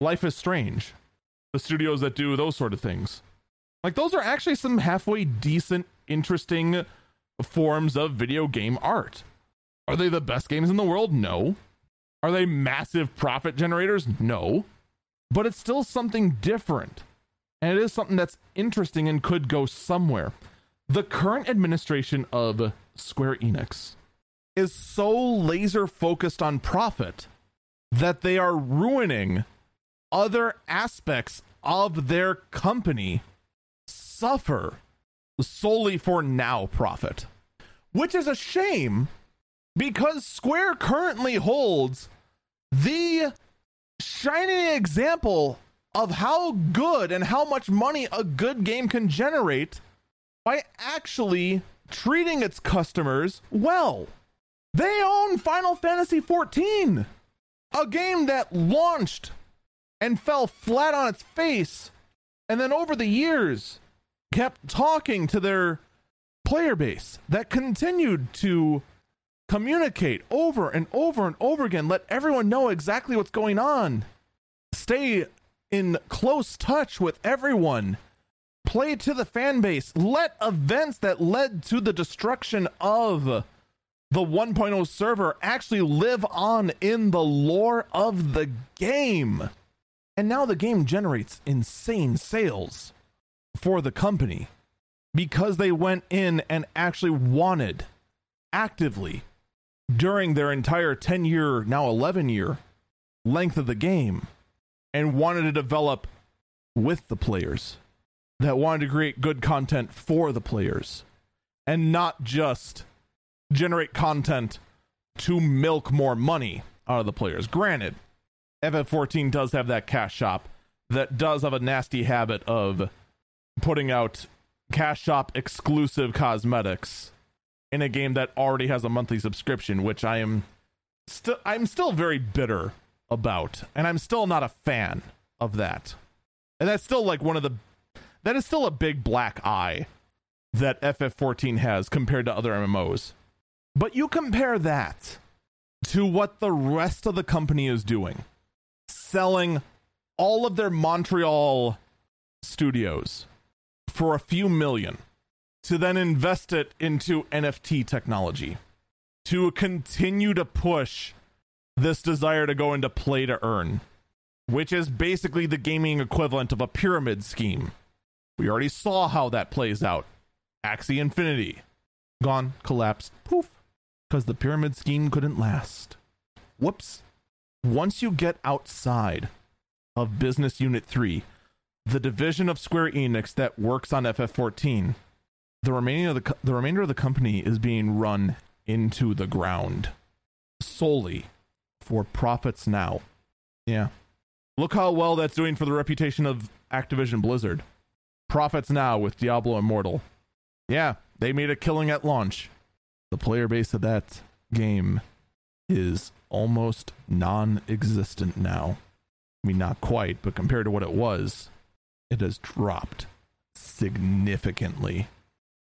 Speaker 1: Life is Strange. The studios that do those sort of things. Like those are actually some halfway decent, interesting forms of video game art. Are they the best games in the world? No. Are they massive profit generators? No. But it's still something different. And it is something that's interesting and could go somewhere. The current administration of Square Enix is so laser focused on profit that they are ruining other aspects of their company suffer solely for now profit, which is a shame because Square currently holds the shining example of how good and how much money a good game can generate by actually treating its customers well. They own Final Fantasy XIV, a game that launched and fell flat on its face, and then over the years kept talking to their player base that continued to communicate over and over and over again, let everyone know exactly what's going on, stay in close touch with everyone play to the fan base. Let events that led to the destruction of the 1.0 server actually live on in the lore of the game. And now the game generates insane sales for the company because they went in and actually wanted actively during their entire 10 year, now 11 year length of the game and wanted to develop with the players that wanted to create good content for the players and not just generate content to milk more money out of the players. Granted, FF14 does have that cash shop that does have a nasty habit of putting out cash shop exclusive cosmetics in a game that already has a monthly subscription, which I am still I'm still very bitter about, and I'm still not a fan of that. And that's still like one of the that is still a big black eye that FF14 has compared to other MMOs. But you compare that to what the rest of the company is doing, selling all of their Montreal studios for a few million to then invest it into NFT technology to continue to push this desire to go into play to earn, which is basically the gaming equivalent of a pyramid scheme we already saw how that plays out. Axie Infinity. Gone, collapsed, poof. Because the pyramid scheme couldn't last. Whoops. Once you get outside of Business Unit 3, the division of Square Enix that works on FF14, the remaining of the the remainder of the company is being run into the ground solely for profits now. Yeah. Look how well that's doing for the reputation of Activision Blizzard. Profits now with Diablo Immortal. Yeah, they made a killing at launch. The player base of that game is almost non existent now. I mean, not quite, but compared to what it was, it has dropped significantly.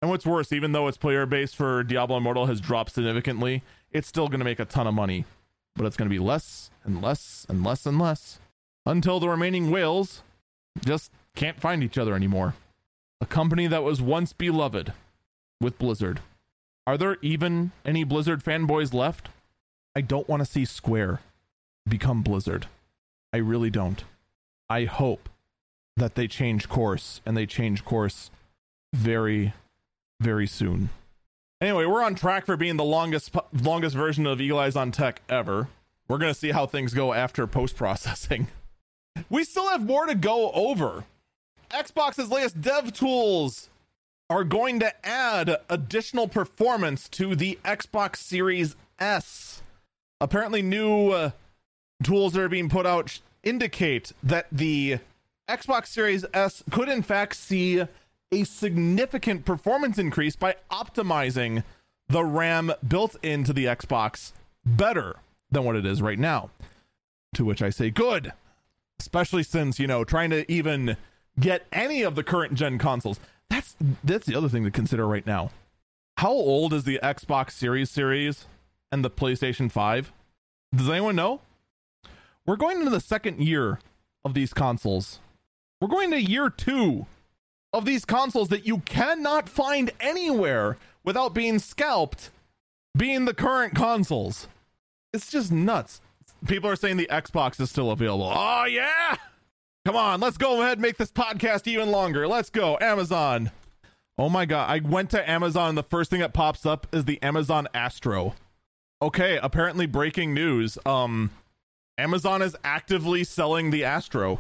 Speaker 1: And what's worse, even though its player base for Diablo Immortal has dropped significantly, it's still going to make a ton of money. But it's going to be less and less and less and less until the remaining whales just can't find each other anymore. A company that was once beloved with Blizzard. Are there even any Blizzard fanboys left? I don't want to see Square become Blizzard. I really don't. I hope that they change course and they change course very, very soon. Anyway, we're on track for being the longest longest version of Eagle Eyes on Tech ever. We're gonna see how things go after post processing. We still have more to go over. Xbox's latest dev tools are going to add additional performance to the Xbox Series S. Apparently, new uh, tools that are being put out indicate that the Xbox Series S could, in fact, see a significant performance increase by optimizing the RAM built into the Xbox better than what it is right now. To which I say, good. Especially since, you know, trying to even get any of the current gen consoles. That's that's the other thing to consider right now. How old is the Xbox Series series and the PlayStation 5? Does anyone know? We're going into the second year of these consoles. We're going to year 2 of these consoles that you cannot find anywhere without being scalped being the current consoles. It's just nuts. People are saying the Xbox is still available. Oh yeah. Come on, let's go ahead and make this podcast even longer. Let's go. Amazon. Oh my god, I went to Amazon and the first thing that pops up is the Amazon Astro. Okay, apparently breaking news. Um Amazon is actively selling the Astro.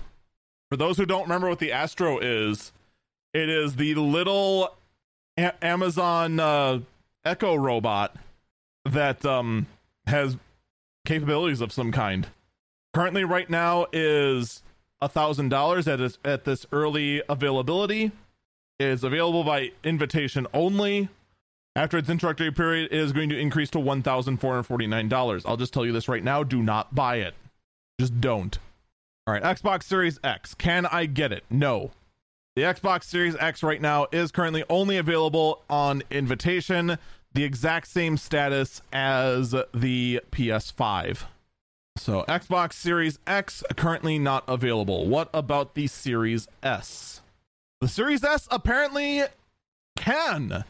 Speaker 1: For those who don't remember what the Astro is, it is the little a- Amazon uh, Echo robot that um has capabilities of some kind. Currently right now is $1,000 at, this, at this early availability. It is available by invitation only. After its introductory period, it is going to increase to $1,449. I'll just tell you this right now do not buy it. Just don't. All right, Xbox Series X. Can I get it? No. The Xbox Series X right now is currently only available on invitation, the exact same status as the PS5. So Xbox Series X currently not available. What about the Series S? The Series S apparently can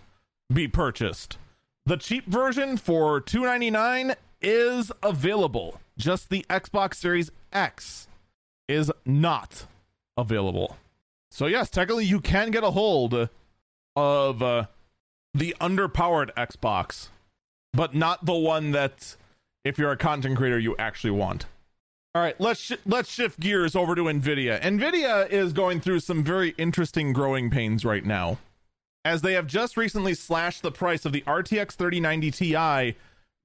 Speaker 1: be purchased. The cheap version for 299 is available. Just the Xbox Series X is not available. So yes, technically you can get a hold of uh, the underpowered Xbox, but not the one that if you're a content creator you actually want. All right, let's sh- let's shift gears over to Nvidia. Nvidia is going through some very interesting growing pains right now, as they have just recently slashed the price of the RTX 3090 Ti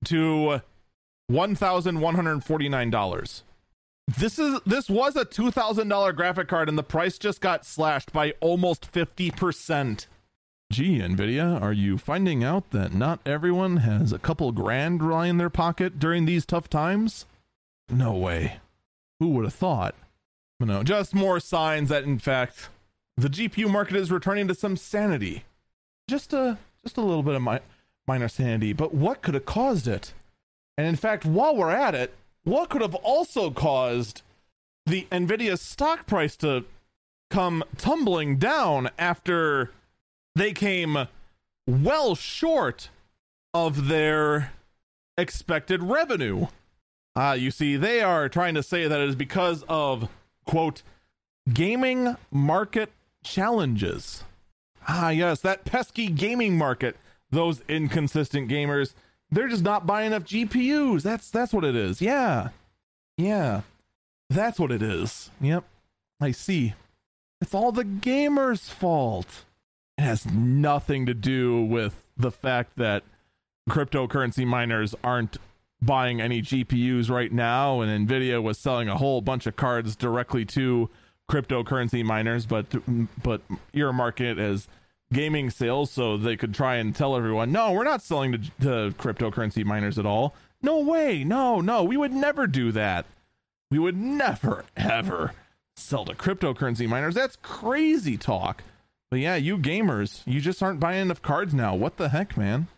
Speaker 1: to one thousand one hundred forty nine dollars. This is this was a two thousand dollar graphic card, and the price just got slashed by almost fifty percent. Gee, Nvidia, are you finding out that not everyone has a couple grand lying in their pocket during these tough times? No way. Who would have thought? No, just more signs that in fact the GPU market is returning to some sanity. Just a just a little bit of mi- minor sanity, but what could have caused it? And in fact, while we're at it, what could have also caused the Nvidia stock price to come tumbling down after they came well short of their expected revenue. Uh, you see, they are trying to say that it is because of, quote, gaming market challenges. Ah, yes, that pesky gaming market. Those inconsistent gamers, they're just not buying enough GPUs. That's that's what it is. Yeah. Yeah. That's what it is. Yep. I see. It's all the gamers' fault. It has nothing to do with the fact that cryptocurrency miners aren't buying any GPUs right now, and Nvidia was selling a whole bunch of cards directly to cryptocurrency miners, but but earmark it as gaming sales so they could try and tell everyone, no, we're not selling to, to cryptocurrency miners at all. No way, no, no, we would never do that. We would never ever sell to cryptocurrency miners. That's crazy talk. But yeah, you gamers, you just aren't buying enough cards now. What the heck, man?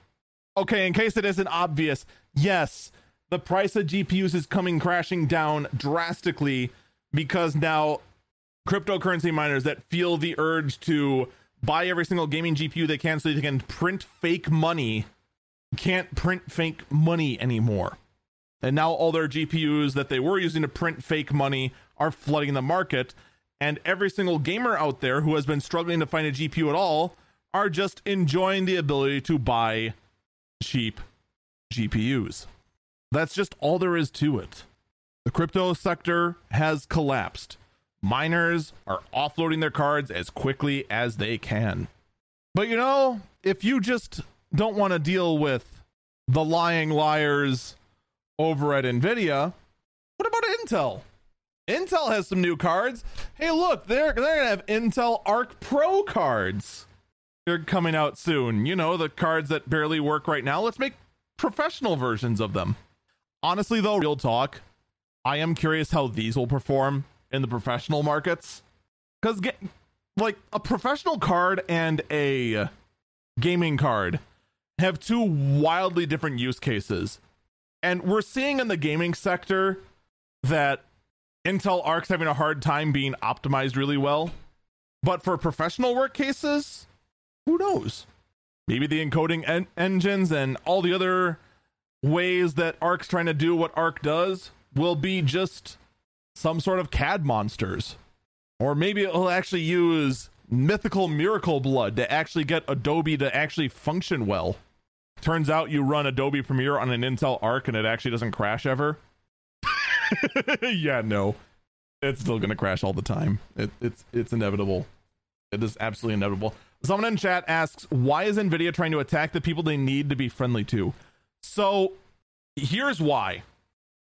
Speaker 1: Okay, in case it isn't obvious, yes, the price of GPUs is coming crashing down drastically because now cryptocurrency miners that feel the urge to buy every single gaming GPU they can so they can print fake money can't print fake money anymore. And now all their GPUs that they were using to print fake money are flooding the market. And every single gamer out there who has been struggling to find a GPU at all are just enjoying the ability to buy cheap GPUs. That's just all there is to it. The crypto sector has collapsed. Miners are offloading their cards as quickly as they can. But you know, if you just don't want to deal with the lying liars over at Nvidia, what about Intel? Intel has some new cards. Hey, look, they're they're gonna have Intel Arc Pro cards. They're coming out soon. You know, the cards that barely work right now. Let's make professional versions of them. Honestly, though, real talk, I am curious how these will perform in the professional markets. Because, like, a professional card and a gaming card have two wildly different use cases. And we're seeing in the gaming sector that Intel Arc's having a hard time being optimized really well. But for professional work cases, who knows? Maybe the encoding en- engines and all the other ways that Arc's trying to do what Arc does will be just some sort of CAD monsters. Or maybe it'll actually use mythical miracle blood to actually get Adobe to actually function well. Turns out you run Adobe Premiere on an Intel Arc and it actually doesn't crash ever. yeah, no. It's still gonna crash all the time. It, it's it's inevitable. It is absolutely inevitable. Someone in chat asks, why is Nvidia trying to attack the people they need to be friendly to? So here's why.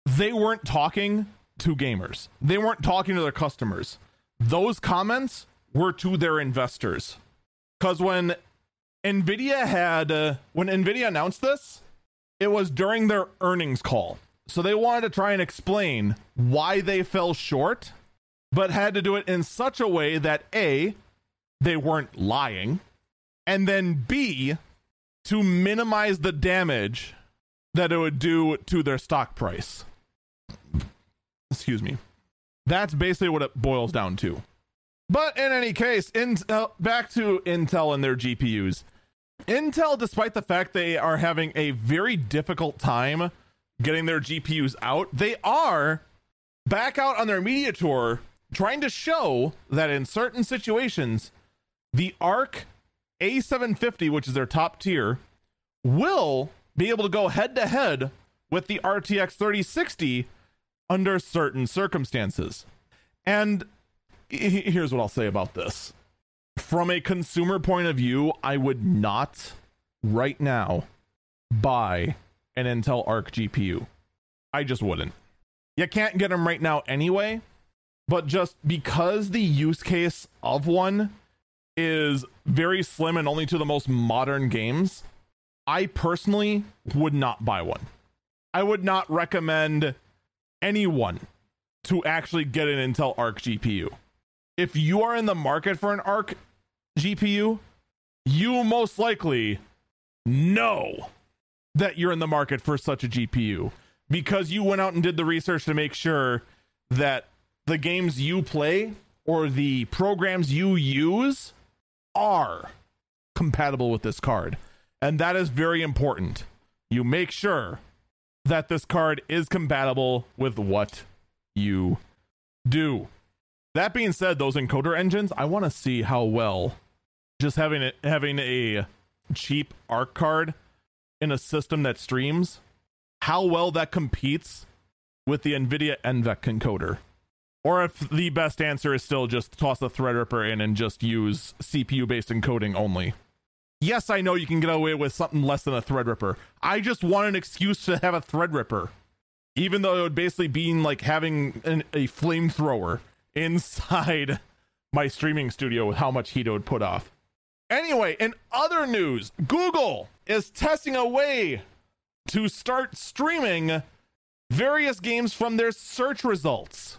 Speaker 1: They weren't talking to gamers. They weren't talking to their customers. Those comments were to their investors. Cuz when Nvidia had uh, when Nvidia announced this, it was during their earnings call. So they wanted to try and explain why they fell short, but had to do it in such a way that A, they weren't lying, and then B, to minimize the damage that it would do to their stock price. Excuse me. That's basically what it boils down to. But in any case, Intel, back to Intel and their GPUs. Intel, despite the fact they are having a very difficult time getting their GPUs out, they are back out on their media tour trying to show that in certain situations, the ARC A750, which is their top tier, will be able to go head to head with the RTX 3060 under certain circumstances. And here's what I'll say about this. From a consumer point of view, I would not right now buy an Intel Arc GPU. I just wouldn't. You can't get them right now anyway, but just because the use case of one is very slim and only to the most modern games, I personally would not buy one. I would not recommend anyone to actually get an Intel Arc GPU. If you are in the market for an Arc GPU, you most likely know that you're in the market for such a GPU because you went out and did the research to make sure that the games you play or the programs you use are compatible with this card. And that is very important. You make sure that this card is compatible with what you do. That being said, those encoder engines, I want to see how well just having it having a cheap arc card in a system that streams, how well that competes with the NVIDIA NVENC encoder or if the best answer is still just toss a Threadripper in and just use CPU based encoding only. Yes, I know you can get away with something less than a Threadripper. I just want an excuse to have a Threadripper, even though it would basically be like having an, a flamethrower inside my streaming studio with how much heat it would put off. Anyway, in other news, Google is testing a way to start streaming various games from their search results.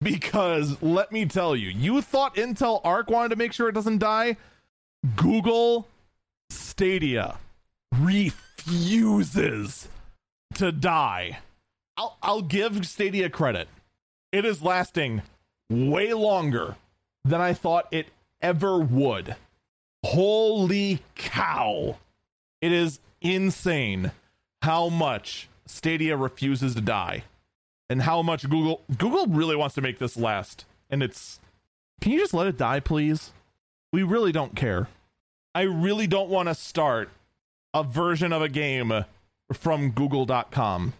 Speaker 1: Because let me tell you, you thought Intel Arc wanted to make sure it doesn't die? Google Stadia refuses to die. I'll, I'll give Stadia credit. It is lasting way longer than I thought it ever would. Holy cow. It is insane how much Stadia refuses to die and how much Google Google really wants to make this last. And it's can you just let it die, please? We really don't care. I really don't want to start a version of a game from google.com.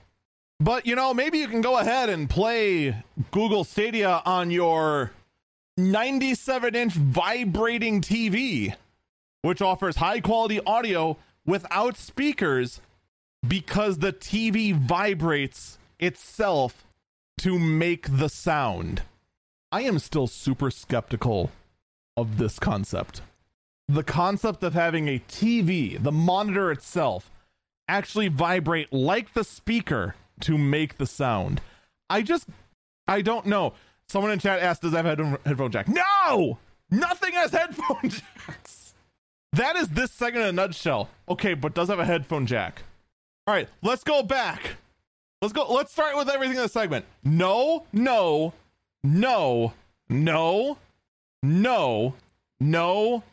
Speaker 1: But you know, maybe you can go ahead and play Google Stadia on your 97 inch vibrating TV, which offers high quality audio without speakers because the TV vibrates itself to make the sound. I am still super skeptical of this concept. The concept of having a TV, the monitor itself, actually vibrate like the speaker to make the sound. I just, I don't know. Someone in chat asked, "Does that have a headphone jack?" No, nothing has headphone jacks. That is this segment in a nutshell. Okay, but does have a headphone jack. All right, let's go back. Let's go. Let's start with everything in the segment. No, no, no, no, no, no,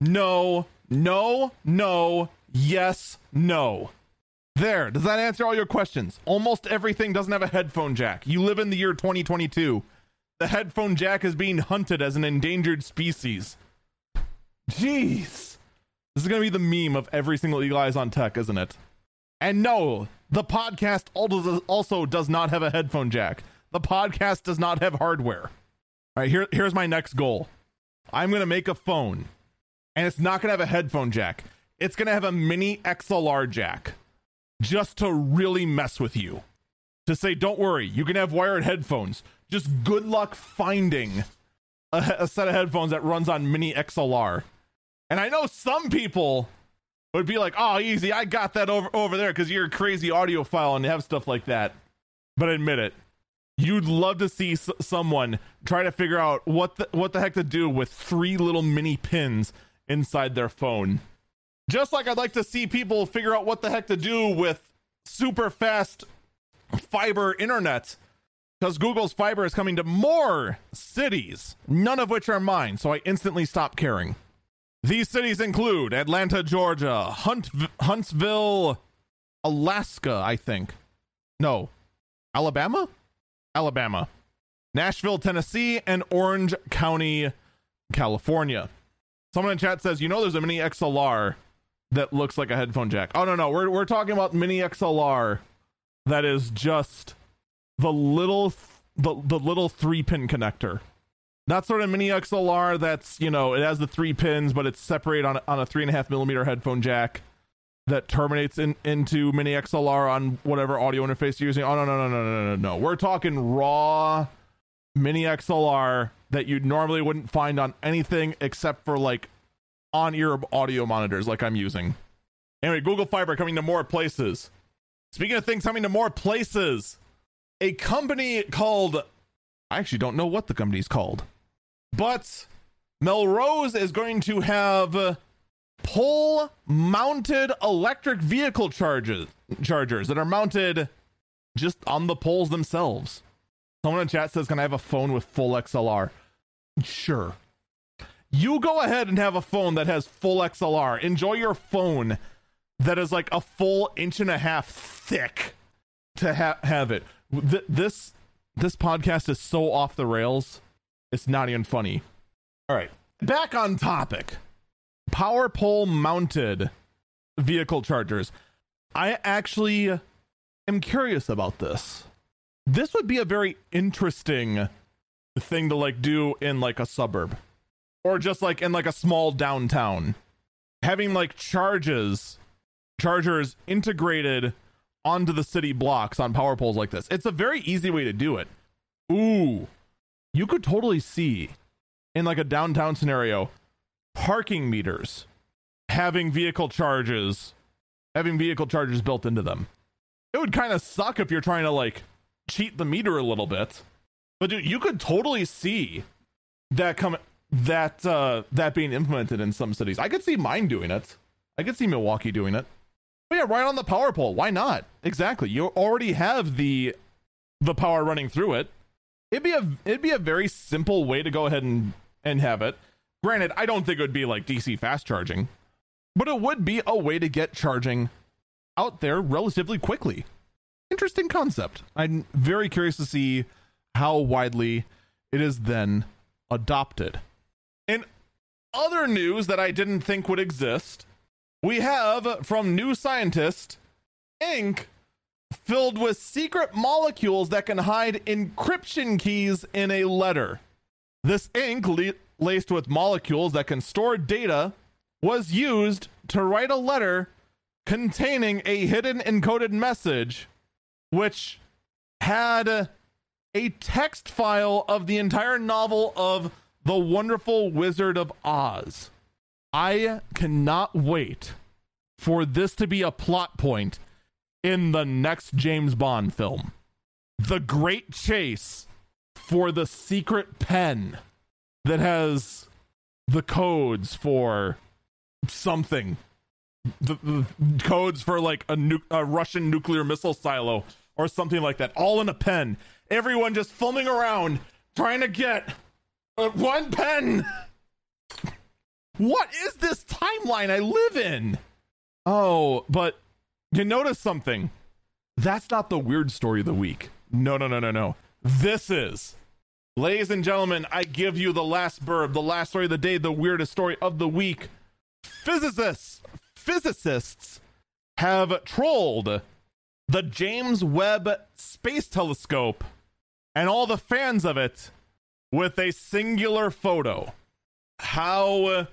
Speaker 1: no, no, no, yes, no. There. Does that answer all your questions? Almost everything doesn't have a headphone jack. You live in the year 2022 the headphone jack is being hunted as an endangered species. Jeez. This is going to be the meme of every single Eagle Eyes on Tech, isn't it? And no, the podcast also does not have a headphone jack. The podcast does not have hardware. All right, here, here's my next goal I'm going to make a phone, and it's not going to have a headphone jack. It's going to have a mini XLR jack just to really mess with you. To say, don't worry, you can have wired headphones just good luck finding a, a set of headphones that runs on mini XLR. And I know some people would be like, "Oh, easy, I got that over over there because you're a crazy audiophile and you have stuff like that." But admit it, you'd love to see s- someone try to figure out what the what the heck to do with three little mini pins inside their phone. Just like I'd like to see people figure out what the heck to do with super fast fiber internet because Google's fiber is coming to more cities, none of which are mine, so I instantly stop caring. These cities include Atlanta, Georgia, Hunt- Huntsville, Alaska, I think. No, Alabama? Alabama. Nashville, Tennessee, and Orange County, California. Someone in chat says, you know, there's a mini XLR that looks like a headphone jack. Oh, no, no. We're, we're talking about mini XLR that is just the little the, the little three pin connector not sort of mini xlr that's you know it has the three pins but it's separated on, on a three and a half millimeter headphone jack that terminates in, into mini xlr on whatever audio interface you're using. Oh no no no no no no no. We're talking raw mini xlr that you normally wouldn't find on anything except for like on ear audio monitors like i'm using. Anyway google fiber coming to more places. Speaking of things coming to more places a company called I actually don't know what the company's called. But Melrose is going to have uh, pole mounted electric vehicle charges chargers that are mounted just on the poles themselves. Someone in chat says, Can I have a phone with full XLR? Sure. You go ahead and have a phone that has full XLR. Enjoy your phone that is like a full inch and a half thick to ha- have it th- this this podcast is so off the rails. It's not even funny. All right, back on topic. Power pole mounted vehicle chargers. I actually am curious about this. This would be a very interesting thing to like do in like a suburb or just like in like a small downtown. Having like charges, chargers integrated onto the city blocks on power poles like this. It's a very easy way to do it. Ooh, you could totally see in like a downtown scenario parking meters having vehicle charges having vehicle charges built into them. It would kind of suck if you're trying to like cheat the meter a little bit. But dude you could totally see that come that uh that being implemented in some cities. I could see mine doing it. I could see milwaukee doing it. But yeah right on the power pole. Why not? Exactly. You already have the the power running through it it'd be a it'd be a very simple way to go ahead and and have it. Granted, I don't think it would be like DC fast charging, but it would be a way to get charging out there relatively quickly. Interesting concept. I'm very curious to see how widely it is then adopted. In other news that I didn't think would exist, we have from New Scientist ink filled with secret molecules that can hide encryption keys in a letter. This ink, le- laced with molecules that can store data, was used to write a letter containing a hidden encoded message, which had a text file of the entire novel of The Wonderful Wizard of Oz. I cannot wait for this to be a plot point in the next James Bond film. The Great Chase for the secret pen that has the codes for something. The, the codes for like a, nu- a Russian nuclear missile silo or something like that, all in a pen. Everyone just fumbling around trying to get uh, one pen. what is this timeline I live in? Oh, but you notice something. That's not the weird story of the week. No, no, no, no, no. This is. Ladies and gentlemen, I give you the last birb, the last story of the day, the weirdest story of the week. Physicists, physicists have trolled the James Webb Space Telescope and all the fans of it with a singular photo. How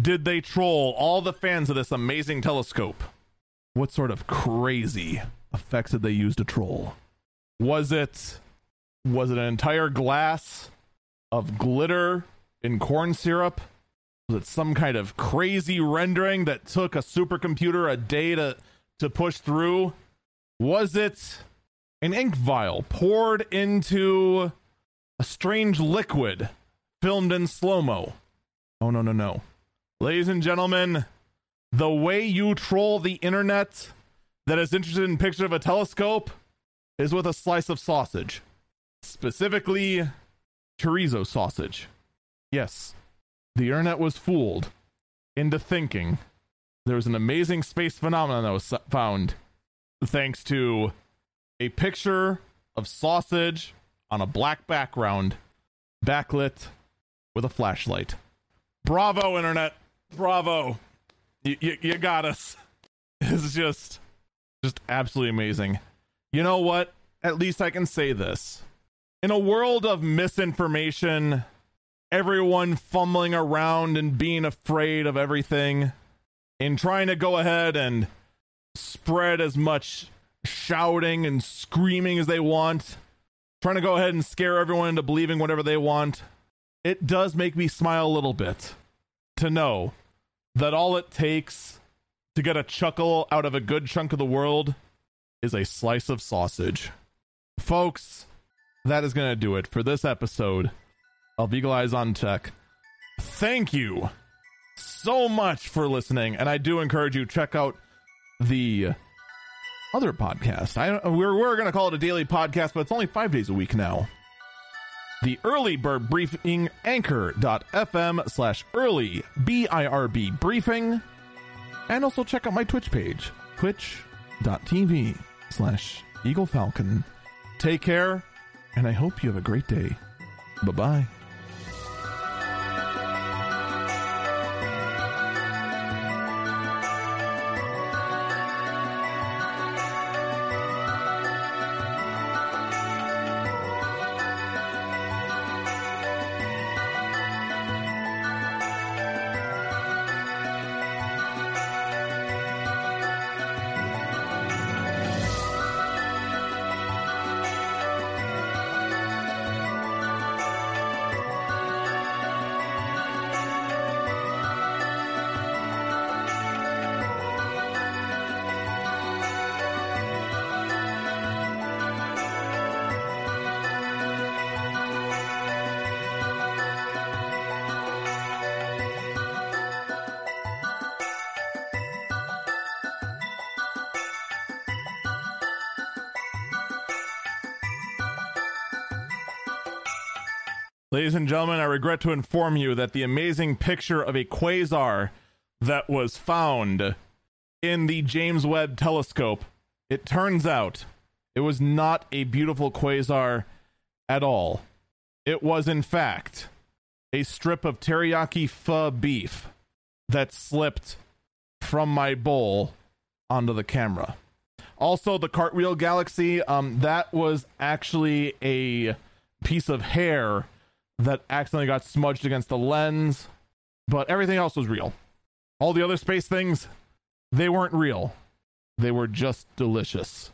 Speaker 1: did they troll all the fans of this amazing telescope? What sort of crazy effects did they use to troll? Was it was it an entire glass of glitter in corn syrup? Was it some kind of crazy rendering that took a supercomputer a day to to push through? Was it an ink vial poured into a strange liquid filmed in slow-mo? Oh no no no. Ladies and gentlemen, the way you troll the internet that is interested in picture of a telescope is with a slice of sausage. Specifically, chorizo sausage. Yes, the internet was fooled into thinking there was an amazing space phenomenon that was found thanks to a picture of sausage on a black background, backlit with a flashlight. Bravo, internet. Bravo. You, you, you got us. It's just, just absolutely amazing. You know what? At least I can say this in a world of misinformation, everyone fumbling around and being afraid of everything, in trying to go ahead and spread as much shouting and screaming as they want, trying to go ahead and scare everyone into believing whatever they want, it does make me smile a little bit to know that all it takes to get a chuckle out of a good chunk of the world is a slice of sausage. Folks, that is going to do it for this episode of Eagle Eyes on Tech. Thank you so much for listening, and I do encourage you check out the other podcast. I we're we're going to call it a daily podcast, but it's only five days a week now. The early bird briefing anchor.fm slash early B I R B briefing. And also check out my Twitch page, twitch.tv slash Eagle Falcon. Take care and I hope you have a great day. Bye bye Ladies and gentlemen, I regret to inform you that the amazing picture of a quasar that was found in the James Webb telescope, it turns out it was not a beautiful quasar at all. It was, in fact, a strip of teriyaki pho beef that slipped from my bowl onto the camera. Also, the cartwheel galaxy, um, that was actually a piece of hair that accidentally got smudged against the lens, but everything else was real. All the other space things, they weren't real. They were just delicious.